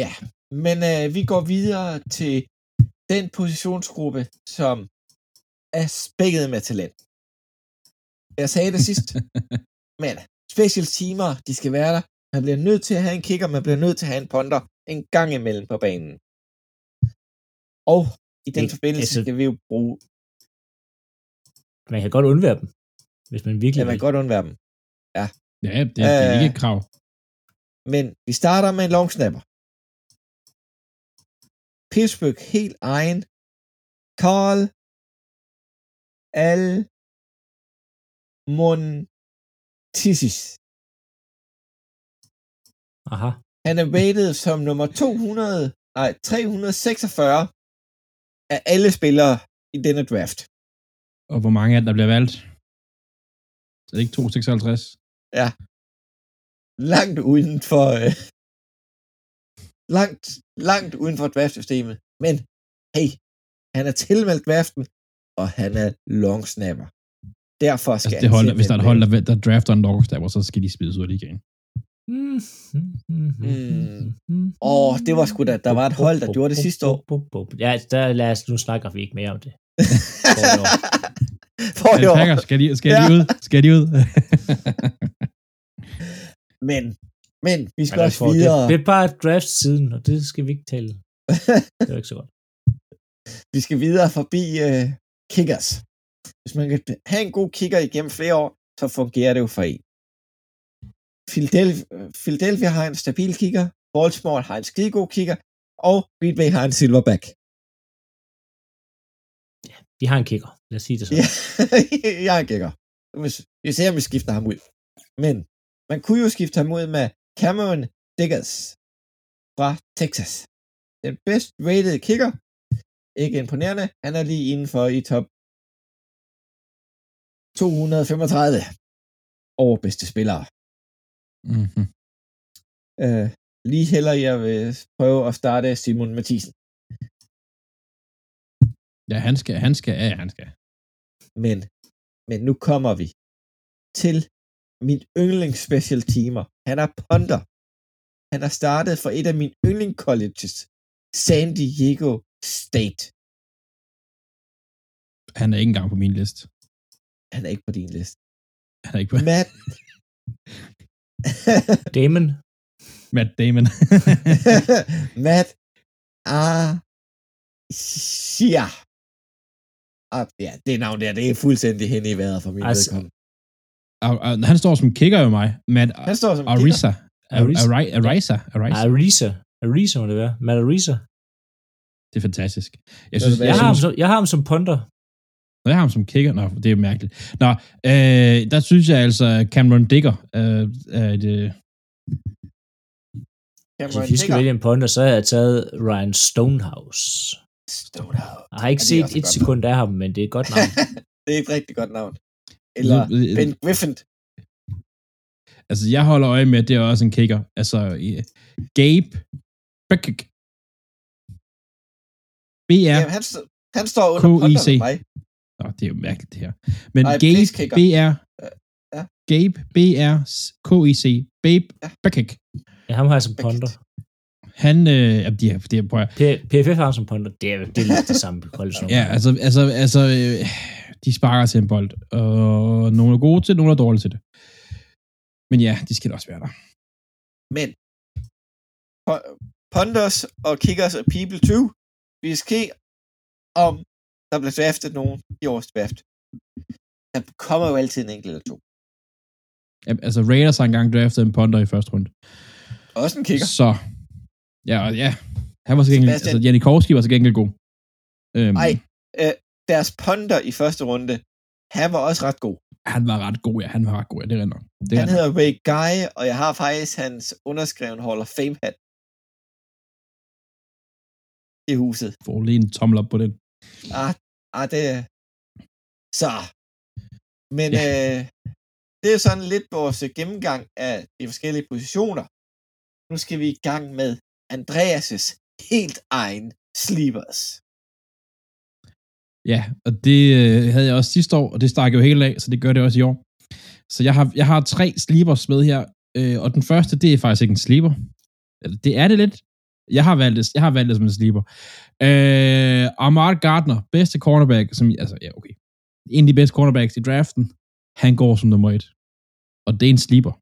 [SPEAKER 1] Ja, men øh, vi går videre til den positionsgruppe, som er spækket med talent. Jeg sagde det sidst, men special teamer, de skal være der. Man bliver nødt til at have en kicker, man bliver nødt til at have en ponder en gang imellem på banen. Og i den
[SPEAKER 3] Det-
[SPEAKER 1] forbindelse
[SPEAKER 3] altså-
[SPEAKER 1] skal vi jo bruge,
[SPEAKER 3] Man kan godt undvære dem, hvis man virkelig
[SPEAKER 1] ja, man kan godt undvære dem.
[SPEAKER 2] Ja, det, det er
[SPEAKER 1] Øh.
[SPEAKER 2] ikke et krav.
[SPEAKER 1] Men vi starter med en long snapper. Pittsburgh helt egen. Carl Al Montisis.
[SPEAKER 3] Aha.
[SPEAKER 1] Han er rated som nummer 200, nej, 346 af alle spillere i denne draft.
[SPEAKER 2] Og hvor mange af dem, der bliver valgt? Så er det ikke 256?
[SPEAKER 1] Langt uden for, øh, langt, langt uden for draftsystemet. Men, hey, han er tilmeldt draften, og han er long snapper. Derfor skal
[SPEAKER 2] Altså, det
[SPEAKER 1] han
[SPEAKER 2] hold, hvis der er et hold, der, der drafter en longstabber, så skal de spides ud af ligaen.
[SPEAKER 3] Mm.
[SPEAKER 1] Mm. Åh, det var sgu da- der var et hold, der gjorde det sidste år.
[SPEAKER 3] Ja, der lad os, nu snakker vi ikke mere om det.
[SPEAKER 1] For i år.
[SPEAKER 2] Packers, skal de, skal de ud? Skal de ud?
[SPEAKER 1] Men, men, vi skal
[SPEAKER 3] Men
[SPEAKER 1] også
[SPEAKER 3] for, det,
[SPEAKER 1] videre.
[SPEAKER 3] det er bare draft siden, og det skal vi ikke tale. Det er ikke så godt.
[SPEAKER 1] vi skal videre forbi uh, kickers. Hvis man kan have en god kicker igennem flere år, så fungerer det jo for en. Philadelphia, Philadelphia har en stabil kicker, Baltimore har en skidegod kicker, og Green Bay har en silverback.
[SPEAKER 3] De har en kicker. Lad os sige det så.
[SPEAKER 1] Ja, jeg er en kicker. Vi ser, om vi skifter ham ud. Men man kunne jo skifte ham ud med Cameron Diggers fra Texas. Den bedst rated kicker. Ikke imponerende. Han er lige indenfor i top 235 over bedste spillere.
[SPEAKER 2] Mm-hmm.
[SPEAKER 1] Øh, lige heller jeg vil prøve at starte Simon Mathisen.
[SPEAKER 2] Ja, han skal, han skal, ja, han skal.
[SPEAKER 1] Men, men nu kommer vi til min yndlings special teamer. Han er ponder. Han har startet for et af mine yndling colleges, San Diego State.
[SPEAKER 2] Han er ikke engang på min liste.
[SPEAKER 1] Han er ikke på din liste.
[SPEAKER 2] Han er ikke på
[SPEAKER 1] Matt.
[SPEAKER 3] Damon.
[SPEAKER 2] Matt Damon.
[SPEAKER 1] Matt Asia. Ah, ja, det navn der, det er fuldstændig hen i vejret for min
[SPEAKER 3] Altså,
[SPEAKER 1] vedkommende.
[SPEAKER 2] Han står som kicker jo mig. Matt
[SPEAKER 1] Han står som.
[SPEAKER 2] Arisa.
[SPEAKER 3] Arisa.
[SPEAKER 2] Arisa. Arisa. Arisa.
[SPEAKER 3] Arisa. Arisa må det være. Matt Arisa.
[SPEAKER 2] Det er fantastisk. Jeg synes,
[SPEAKER 1] hvad
[SPEAKER 3] Jeg
[SPEAKER 2] jeg,
[SPEAKER 3] har, ham som, jeg har ham som punter.
[SPEAKER 2] Når jeg har ham som kicker, nå, det er mærkeligt. Nå, øh, der synes jeg altså, Cameron Digger øh, er et, øh,
[SPEAKER 3] Altså, hvis vi skal vælge en punter, så har jeg taget Ryan Stonehouse.
[SPEAKER 1] Stonehouse.
[SPEAKER 3] Jeg har ikke
[SPEAKER 1] Ja, det
[SPEAKER 3] set
[SPEAKER 1] et
[SPEAKER 3] sekund af ham, men det er et godt navn.
[SPEAKER 1] det er et rigtig godt navn. Eller Ben Griffin.
[SPEAKER 2] Altså, jeg holder øje med, det er også en kicker. Altså, Gabe Beckik. BR.
[SPEAKER 1] Ja. Jamen, han, han står under
[SPEAKER 2] KIC.
[SPEAKER 1] med mig.
[SPEAKER 2] Nå, det er jo mærkeligt, det her. Men
[SPEAKER 1] Ej,
[SPEAKER 2] Gabe. BR.
[SPEAKER 1] ja.
[SPEAKER 2] Gabe BR KIC. Babe
[SPEAKER 1] Ja.
[SPEAKER 2] Beckik.
[SPEAKER 3] Ja, ham har jeg som punter.
[SPEAKER 2] Han, øh, ja, de, er, de er, prøv at,
[SPEAKER 3] P- PFF har ham som punter. Det er, det er lidt det samme
[SPEAKER 2] ja, altså, altså, altså øh, de sparker til en bold, og nogle er gode til det, nogle er dårlige til det. Men ja, de skal da også være der.
[SPEAKER 1] Men po- Ponders og Kickers og People 2, vi skal se, om der bliver draftet nogen i årets draft. Der kommer jo altid en enkelt eller to.
[SPEAKER 2] Ja, Altså, Raiders har engang draftet en punter i første runde.
[SPEAKER 1] Også en kicker.
[SPEAKER 2] Så, ja, ja, han var så gengæld, altså Janikowski var så gengæld god. Øhm,
[SPEAKER 1] Ej, øh, deres ponder i første runde, han var også ret god.
[SPEAKER 2] Han var ret god, ja, han var ret god, ja, det er nok. Det
[SPEAKER 1] Han
[SPEAKER 2] han
[SPEAKER 1] hedder Ray Guy, og jeg har faktisk hans underskreven Hall of Fame hat i huset.
[SPEAKER 2] får lige en tommel op på den.
[SPEAKER 1] Ah, ah det Så. Men
[SPEAKER 2] Ja.
[SPEAKER 1] øh, det er sådan lidt vores gennemgang af de forskellige positioner. Nu skal vi i gang med Andreas' helt egen sleepers.
[SPEAKER 2] Ja, og det øh, havde jeg også sidste år, og det stak jo helt af, så det gør det også i år. Så jeg har, jeg har tre sleepers med her, øh, og den første, det er faktisk ikke en sleeper. Det er det lidt. Jeg har valgt det, jeg har valgt det som en sleeper. Øh, Ahmad Gardner, bedste cornerback, som, altså, ja, okay. En af de bedste cornerbacks i draften, han går som nummer et. Og det er en sleeper.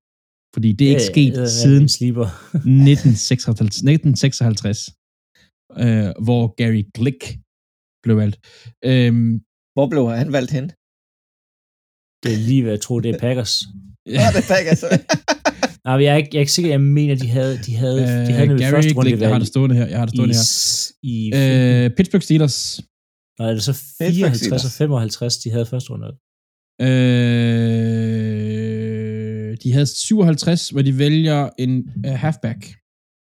[SPEAKER 2] Fordi det er ikke sket siden
[SPEAKER 3] Sleeper.
[SPEAKER 2] 1956, 1956 øh, hvor Gary Glick blev valgt. Øhm,
[SPEAKER 1] Hvor blev han valgt hen?
[SPEAKER 3] Det er lige hvad jeg tror, det er Packers.
[SPEAKER 1] Ja, det er altså.
[SPEAKER 3] Nej, jeg er ikke, jeg er ikke sikker, jeg mener, de havde, de havde,
[SPEAKER 2] øh,
[SPEAKER 3] de havde nemlig
[SPEAKER 2] Gary
[SPEAKER 3] første runde
[SPEAKER 2] jeg har det stående her. Jeg har det
[SPEAKER 3] i,
[SPEAKER 2] stående her.
[SPEAKER 3] s- i
[SPEAKER 2] Øh, Pittsburgh Steelers.
[SPEAKER 3] Nej, er det så
[SPEAKER 1] Pittsburgh
[SPEAKER 3] 54 og 55, de havde første runde?
[SPEAKER 2] Øh, de havde 57, hvor de vælger en uh, halfback.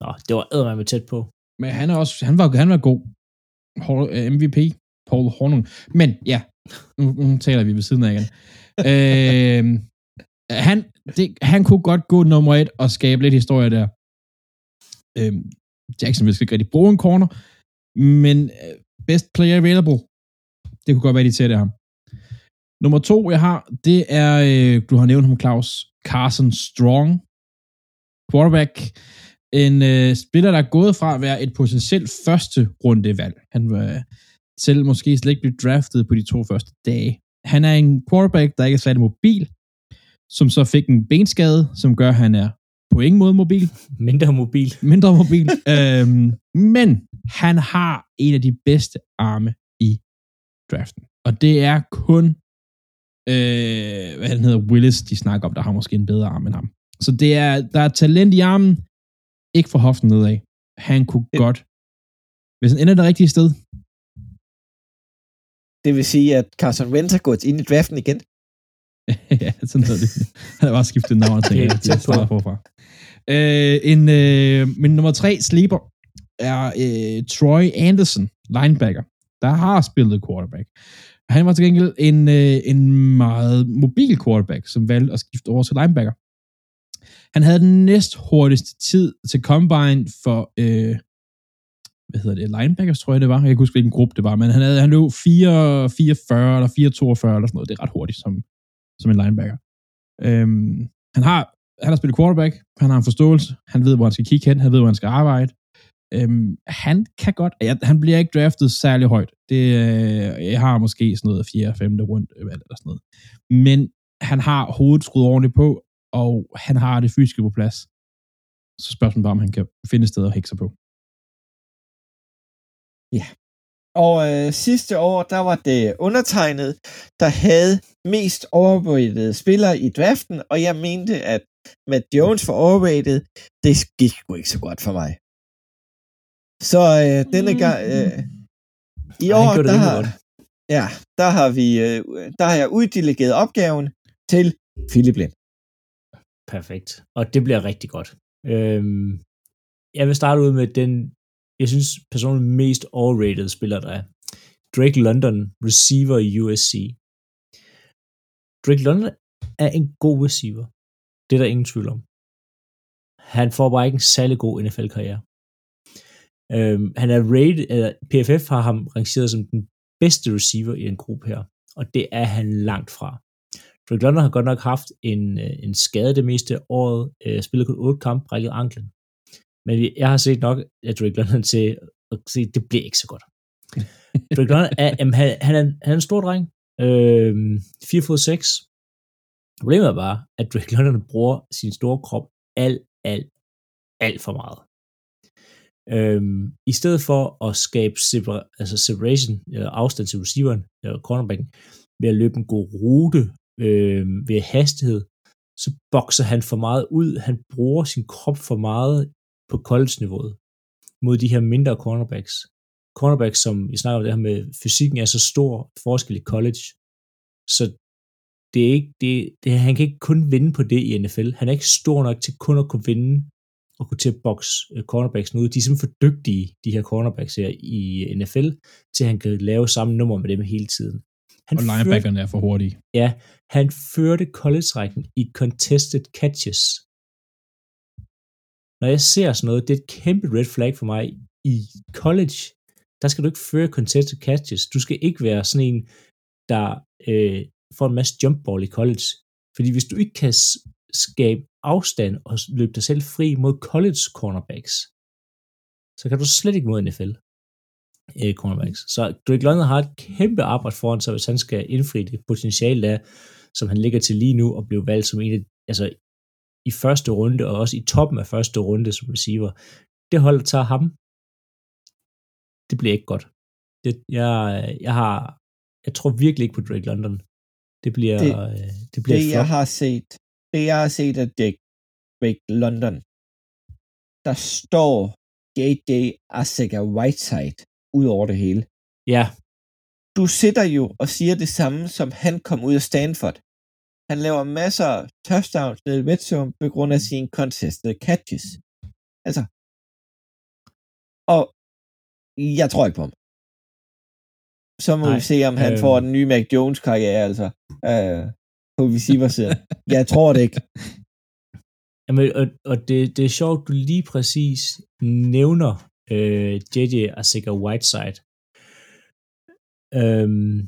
[SPEAKER 3] Nå, det var eddermame tæt på.
[SPEAKER 2] Men han er også, han var, han var god. Uh, MVP, Paul Hornung. Men ja, nu, nu taler vi ved siden af igen. øh, han, det, han kunne godt gå nummer et og skabe lidt historie der. Øhm, Jacksonville skal ikke rigtig bruge en corner, men øh, best player available, det kunne godt være, de tætte ham. Nummer to, jeg har, det er, øh, du har nævnt ham, Claus, Carson Strong, quarterback, en øh, spiller, der er gået fra at være et potentielt første rundevalg. Han var selv måske slet ikke blive draftet på de to første dage. Han er en quarterback, der ikke er særlig mobil, som så fik en benskade, som gør, at han er på ingen måde mobil,
[SPEAKER 3] Mindre mobil.
[SPEAKER 2] mindre mobil. øhm, men han har en af de bedste arme i draften. Og det er kun, øh, hvad han hedder, Willis, de snakker om, der har måske en bedre arm end ham. Så det er, der er talent i armen, ikke for hoften nedad. Han kunne
[SPEAKER 1] Det-
[SPEAKER 2] godt, hvis han ender det rigtige sted,
[SPEAKER 1] Det vil sige, at Carson Wentz er gået ind i draften igen.
[SPEAKER 2] ja, sådan noget. Han har bare skiftet navn
[SPEAKER 3] Det er
[SPEAKER 2] at starter forfra. Øh, en, øh, min nummer tre sleeper er øh, Troy Anderson, linebacker, der har spillet quarterback. Han var til gengæld en, øh, en meget mobil quarterback, som valgte at skifte over til linebacker. Han havde den næst hurtigste tid til combine for, øh, hvad hedder det, linebackers, tror jeg det var. Jeg kan huske, hvilken gruppe det var, men han, havde, han løb 4, 44 eller 4, eller sådan noget. Det er ret hurtigt som, som en linebacker. Øhm, han har han har spillet quarterback, han har en forståelse, han ved, hvor han skal kigge hen, han ved, hvor han skal arbejde. Øhm, han kan godt, ja, han bliver ikke draftet særlig højt. Det, øh, jeg har måske sådan noget 4. 5. rundt øh, eller sådan noget. Men han har hovedet skruet ordentligt på, og han har det fysiske på plads. Så spørgsmålet bare, om han kan finde steder at hække sig på.
[SPEAKER 1] Og øh, sidste år, der var det undertegnet, der havde mest overrated spillere i draften, og jeg mente, at Matt Jones for overrated, det gik sgu ikke så godt for mig. Så øh, denne gang, øh, i
[SPEAKER 3] Ej,
[SPEAKER 1] år, der har, ja, der har vi, øh, der har jeg uddelegeret opgaven til Philip Lind.
[SPEAKER 3] Perfekt. Og det bliver rigtig godt. Øhm, jeg vil starte ud med den, jeg synes personligt mest overrated spiller, der er. Drake London, receiver i USC. Drake London er en god receiver. Det er der ingen tvivl om. Han får bare ikke en særlig god NFL-karriere. Øhm, han er rated, eller PFF har ham rangeret som den bedste receiver i en gruppe her, og det er han langt fra. Drake London har godt nok haft en, øh, en skade det meste af året, øh, spillet kun 8 kampe, brækket anklen. Men jeg har set nok af Drake London til at se, at det bliver ikke så godt. Drake London er, jamen, han, han, er, han er en stor dreng, øh, 4 fod 6. Problemet er bare, at Drake London bruger sin store krop alt, alt, alt for meget. Øhm, I stedet for at skabe separa- altså separation, eller afstand til receiveren, eller cornerbacken, ved at løbe en god rute, øh, ved hastighed, så bokser han for meget ud. Han bruger sin krop for meget på college-niveauet mod de her mindre cornerbacks. Cornerbacks, som vi snakker om det her med, fysikken er så stor forskel i college, så det er ikke, det, det, han kan ikke kun vinde på det i NFL. Han er ikke stor nok til kun at kunne vinde og kunne til at bokse øh, cornerbacks ud. De er simpelthen for dygtige, de her cornerbacks her i NFL, til han kan lave samme nummer med dem hele tiden. Han
[SPEAKER 2] Og
[SPEAKER 3] førte-
[SPEAKER 2] linebackerne er for hurtige.
[SPEAKER 3] Ja, han førte college-rækken i contested catches når jeg ser sådan noget, det er et kæmpe red flag for mig. I college, der skal du ikke føre contested catches. Du skal ikke være sådan en, der øh, får en masse jump ball i college. Fordi hvis du ikke kan skabe afstand og løbe dig selv fri mod college cornerbacks, så kan du slet ikke mod NFL øh, cornerbacks. Så Drake London har et kæmpe arbejde foran sig, hvis han skal indfri det potentiale der, som han ligger til lige nu og blive valgt som en af, altså i første runde, og også i toppen af første runde som receiver. Det hold, der tager ham, det bliver ikke godt. Det, jeg, jeg har, jeg tror virkelig ikke på Drake London. Det bliver,
[SPEAKER 1] Det-
[SPEAKER 3] øh, det bliver
[SPEAKER 1] det
[SPEAKER 3] et
[SPEAKER 1] jeg har set, det jeg har set af Jake Drake London, der står JJ Asika Whiteside ud over det hele.
[SPEAKER 3] Ja,
[SPEAKER 1] Du sidder jo og siger det samme, som han kom ud af Stanford. Han laver masser af touchdowns nede i red zone på grund af sine contested catches. Altså, og jeg tror ikke på ham. Så må
[SPEAKER 3] Nej,
[SPEAKER 1] vi se, om han
[SPEAKER 3] øhm.
[SPEAKER 1] får den nye Mac Jones karriere, altså, øh, på receiver-siden. jeg tror det ikke.
[SPEAKER 3] Jamen, og, og det, det er sjovt, du lige præcis nævner øh, JJ Asika Whiteside. Øhm,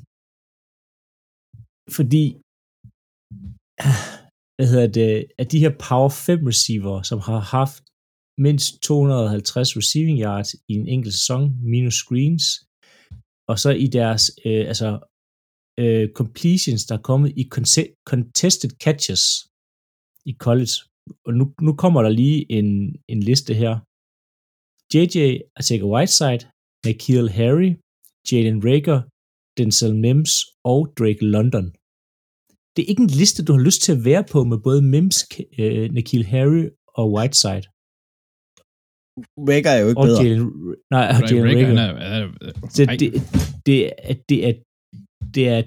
[SPEAKER 3] fordi, hvad hedder det, at de her Power 5 receiver, som har haft mindst 250 receiving yards i en enkelt sæson, minus screens, og så i deres, øh, altså, øh, completions, der er kommet i contested catches i college, og nu, nu kommer der lige en, en liste her. JJ Artega Whiteside, Nikhil Harry, Jalen Rager, Denzel Mims og Drake London. Det er ikke en liste, du har lyst til at være på med både Mims, øh, Nikhil Harry og Whiteside.
[SPEAKER 1] Rager er jo ikke
[SPEAKER 3] Og
[SPEAKER 1] bedre.
[SPEAKER 3] Jalen, nej, og Jalen
[SPEAKER 2] Rager, er- han er-
[SPEAKER 3] Så det, det, er, det, er, det er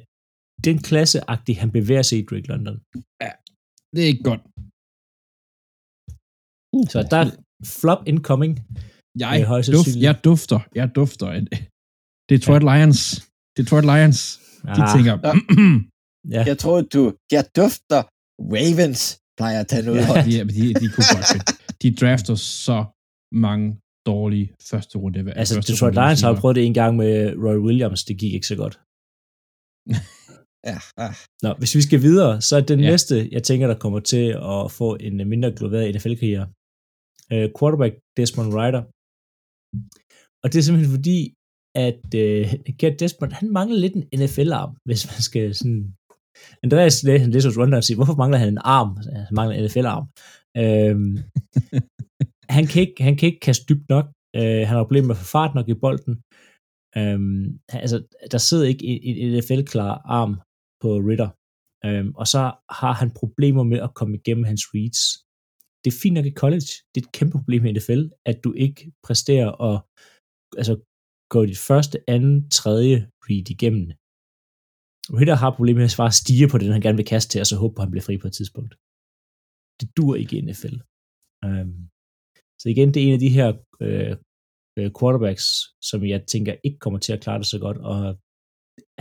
[SPEAKER 3] den klasseagtige, han bevæger sig i Drake London.
[SPEAKER 2] Det er ikke godt.
[SPEAKER 3] Så der er flop incoming.
[SPEAKER 2] Jeg,
[SPEAKER 3] sandsynligt.
[SPEAKER 2] jeg dufter, jeg dufter. Detroit Lions. Detroit Lions. De
[SPEAKER 3] Ah,
[SPEAKER 2] tænker,
[SPEAKER 1] Ja. Jeg tror, du, jeg dufter Ravens, plejer at tage noget
[SPEAKER 3] Ja.
[SPEAKER 1] ja.
[SPEAKER 2] de, de, de kunne godt finde. De drafter så mange dårlige første runde.
[SPEAKER 3] Altså,
[SPEAKER 2] første
[SPEAKER 3] Detroit
[SPEAKER 2] runde
[SPEAKER 3] Lions har prøvet det en gang med Roy Williams, det gik ikke så godt.
[SPEAKER 1] Ja, ja.
[SPEAKER 3] Nå, hvis vi skal videre, så er den
[SPEAKER 2] Ja.
[SPEAKER 3] næste, jeg tænker, der kommer til at få en mindre global NFL-karriere. Uh, quarterback Desmond Ryder. Og det er simpelthen fordi, at uh, Gert Desmond, han mangler lidt en NFL-arm, hvis man skal sådan... Andreas læste læste hos Rundown og siger, hvorfor mangler han en arm? Han mangler en NFL-arm. Øhm, han, kan ikke, han kan ikke kaste dybt nok. Øh, han har problemer med at få fart nok i bolden. Øhm, altså, der sidder ikke en, en NFL-klar arm på Ritter. Øhm, og så har han problemer med at komme igennem hans reads. Det er fint nok i college. Det er et kæmpe problem i NFL, at du ikke præsterer at altså, gå dit første, anden, tredje read igennem. Ritter har problemer med at svare stige på den, han gerne vil kaste til, og så håbe på, at han bliver fri på et tidspunkt. Det dur ikke i NFL. Øhm, så igen, det er en af de her øh, øh, quarterbacks, som jeg tænker ikke kommer til at klare det så godt, og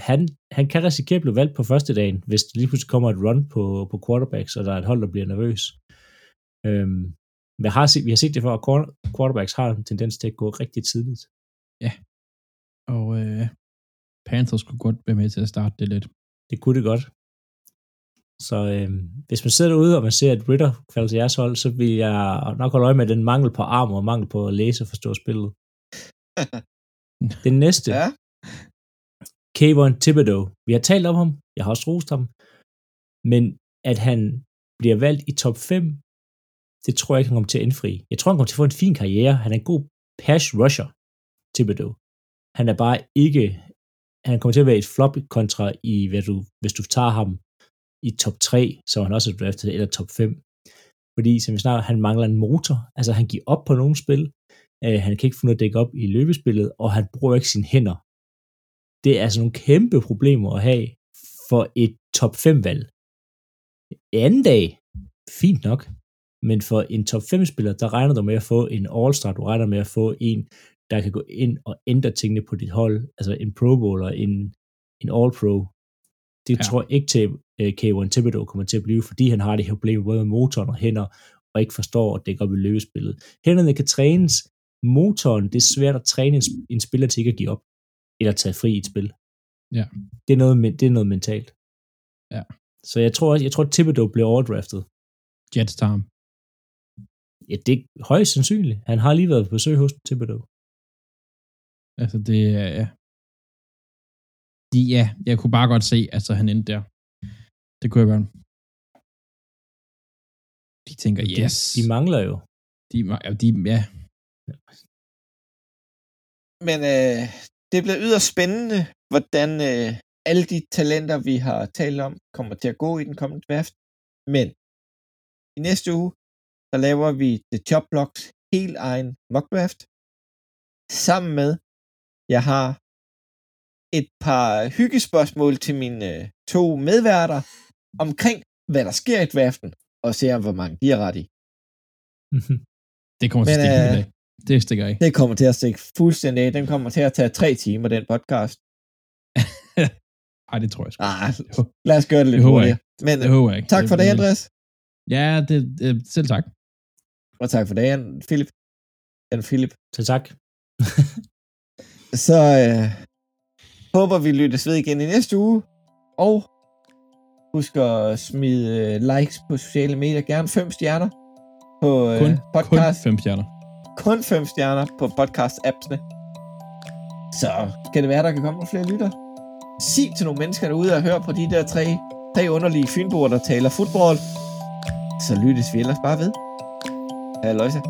[SPEAKER 3] han, han kan risikere at blive valgt på første dagen, hvis der lige pludselig kommer et run på, på quarterbacks, og der er et hold, der bliver nervøs. Øhm, men har set, vi har set det før, at quarterbacks har en tendens til at gå rigtig tidligt.
[SPEAKER 2] Ja, Og øh, Panthers kunne godt være med til at starte det lidt.
[SPEAKER 3] Det kunne det godt. Så øh, hvis man sidder derude, og man ser, at Ritter falder til jeres hold, så vil jeg nok holde øje med den mangel på arm og mangel på at læse og forstå spillet. Den næste,
[SPEAKER 1] ja.
[SPEAKER 3] Kayvon Thibodeau. Vi har talt om ham, jeg har også rost ham, men at han bliver valgt i top 5, det tror jeg ikke, han kommer til at indfri. Jeg tror, han kommer til at få en fin karriere. Han er en god pass rusher, Thibodeau. Han er bare ikke, han kommer til at være et flop kontra i, hvad du, hvis du tager ham i top 3, så han også er draftet, eller top 5. Fordi, som vi snakker, han mangler en motor. Altså, han giver op på nogle spil. Øh, han kan ikke få noget at dække op i løbespillet, og han bruger ikke sine hænder det er altså nogle kæmpe problemer at have for et top 5 valg. Anden dag, fint nok, men for en top 5 spiller, der regner du med at få en all-star, du regner med at få en, der kan gå ind og ændre tingene på dit hold, altså en pro bowler, en, en all-pro. Det
[SPEAKER 2] Ja.
[SPEAKER 3] tror jeg ikke til uh, K1 Thibodeau kommer til at blive, fordi han har det her problem både med motoren og hænder, og ikke forstår at dække op i løbespillet. Hænderne kan trænes, motoren, det er svært at træne en, en spiller til ikke at give op, eller tage fri i et spil.
[SPEAKER 2] Ja.
[SPEAKER 3] Det er noget, det er noget mentalt.
[SPEAKER 2] Ja.
[SPEAKER 3] Så jeg tror jeg tror, at Thibodeau blev overdraftet.
[SPEAKER 2] Jets tager ham.
[SPEAKER 3] Ja, det er højst sandsynligt. Han har lige været på besøg hos Thibodeau.
[SPEAKER 2] Altså, det er, ja. De, ja, jeg kunne bare godt se, altså, han endte der. Det kunne jeg godt. De tænker, yes.
[SPEAKER 3] De mangler jo.
[SPEAKER 2] De, ja, de, ja.
[SPEAKER 1] Men øh, det bliver yderst spændende, hvordan øh, alle de talenter, vi har talt om, kommer til at gå i den kommende draft. Men i næste uge, så laver vi The Chop Blocks helt egen mock draft. Sammen med, jeg har et par hyggespørgsmål til mine øh, to medværter omkring, hvad der sker i draften, og se om, hvor mange de har ret i.
[SPEAKER 2] Det kommer til
[SPEAKER 1] Men,
[SPEAKER 2] at stikke
[SPEAKER 1] øh,
[SPEAKER 2] helt af. Det stikker af.
[SPEAKER 1] Det kommer til at stikke fuldstændig af. Den kommer til at tage tre timer, den podcast.
[SPEAKER 2] Ej, det tror jeg sgu.
[SPEAKER 1] Ah, lad os gøre det lidt
[SPEAKER 2] Det jeg
[SPEAKER 1] hurtigere. Men
[SPEAKER 2] Det håber jeg ikke.
[SPEAKER 1] tak for det, Andreas.
[SPEAKER 2] Ja, det, det, selv tak.
[SPEAKER 1] Og tak for det, Jan Philip. Jan Philip.
[SPEAKER 3] Så tak.
[SPEAKER 1] Så øh, håber vi lyttes ved igen i næste uge. Og husk at smide øh, likes på sociale medier. Gerne fem stjerner på øh,
[SPEAKER 2] Kun,
[SPEAKER 1] podcast.
[SPEAKER 2] kun fem stjerner.
[SPEAKER 1] kun fem stjerner på podcast-appsene. Så kan det være, der kan komme nogle flere lytter. Sig til nogle mennesker derude og hør på de der tre, tre underlige fynboer, der taler fodbold. Så lyttes vi ellers bare ved. Halløjsa.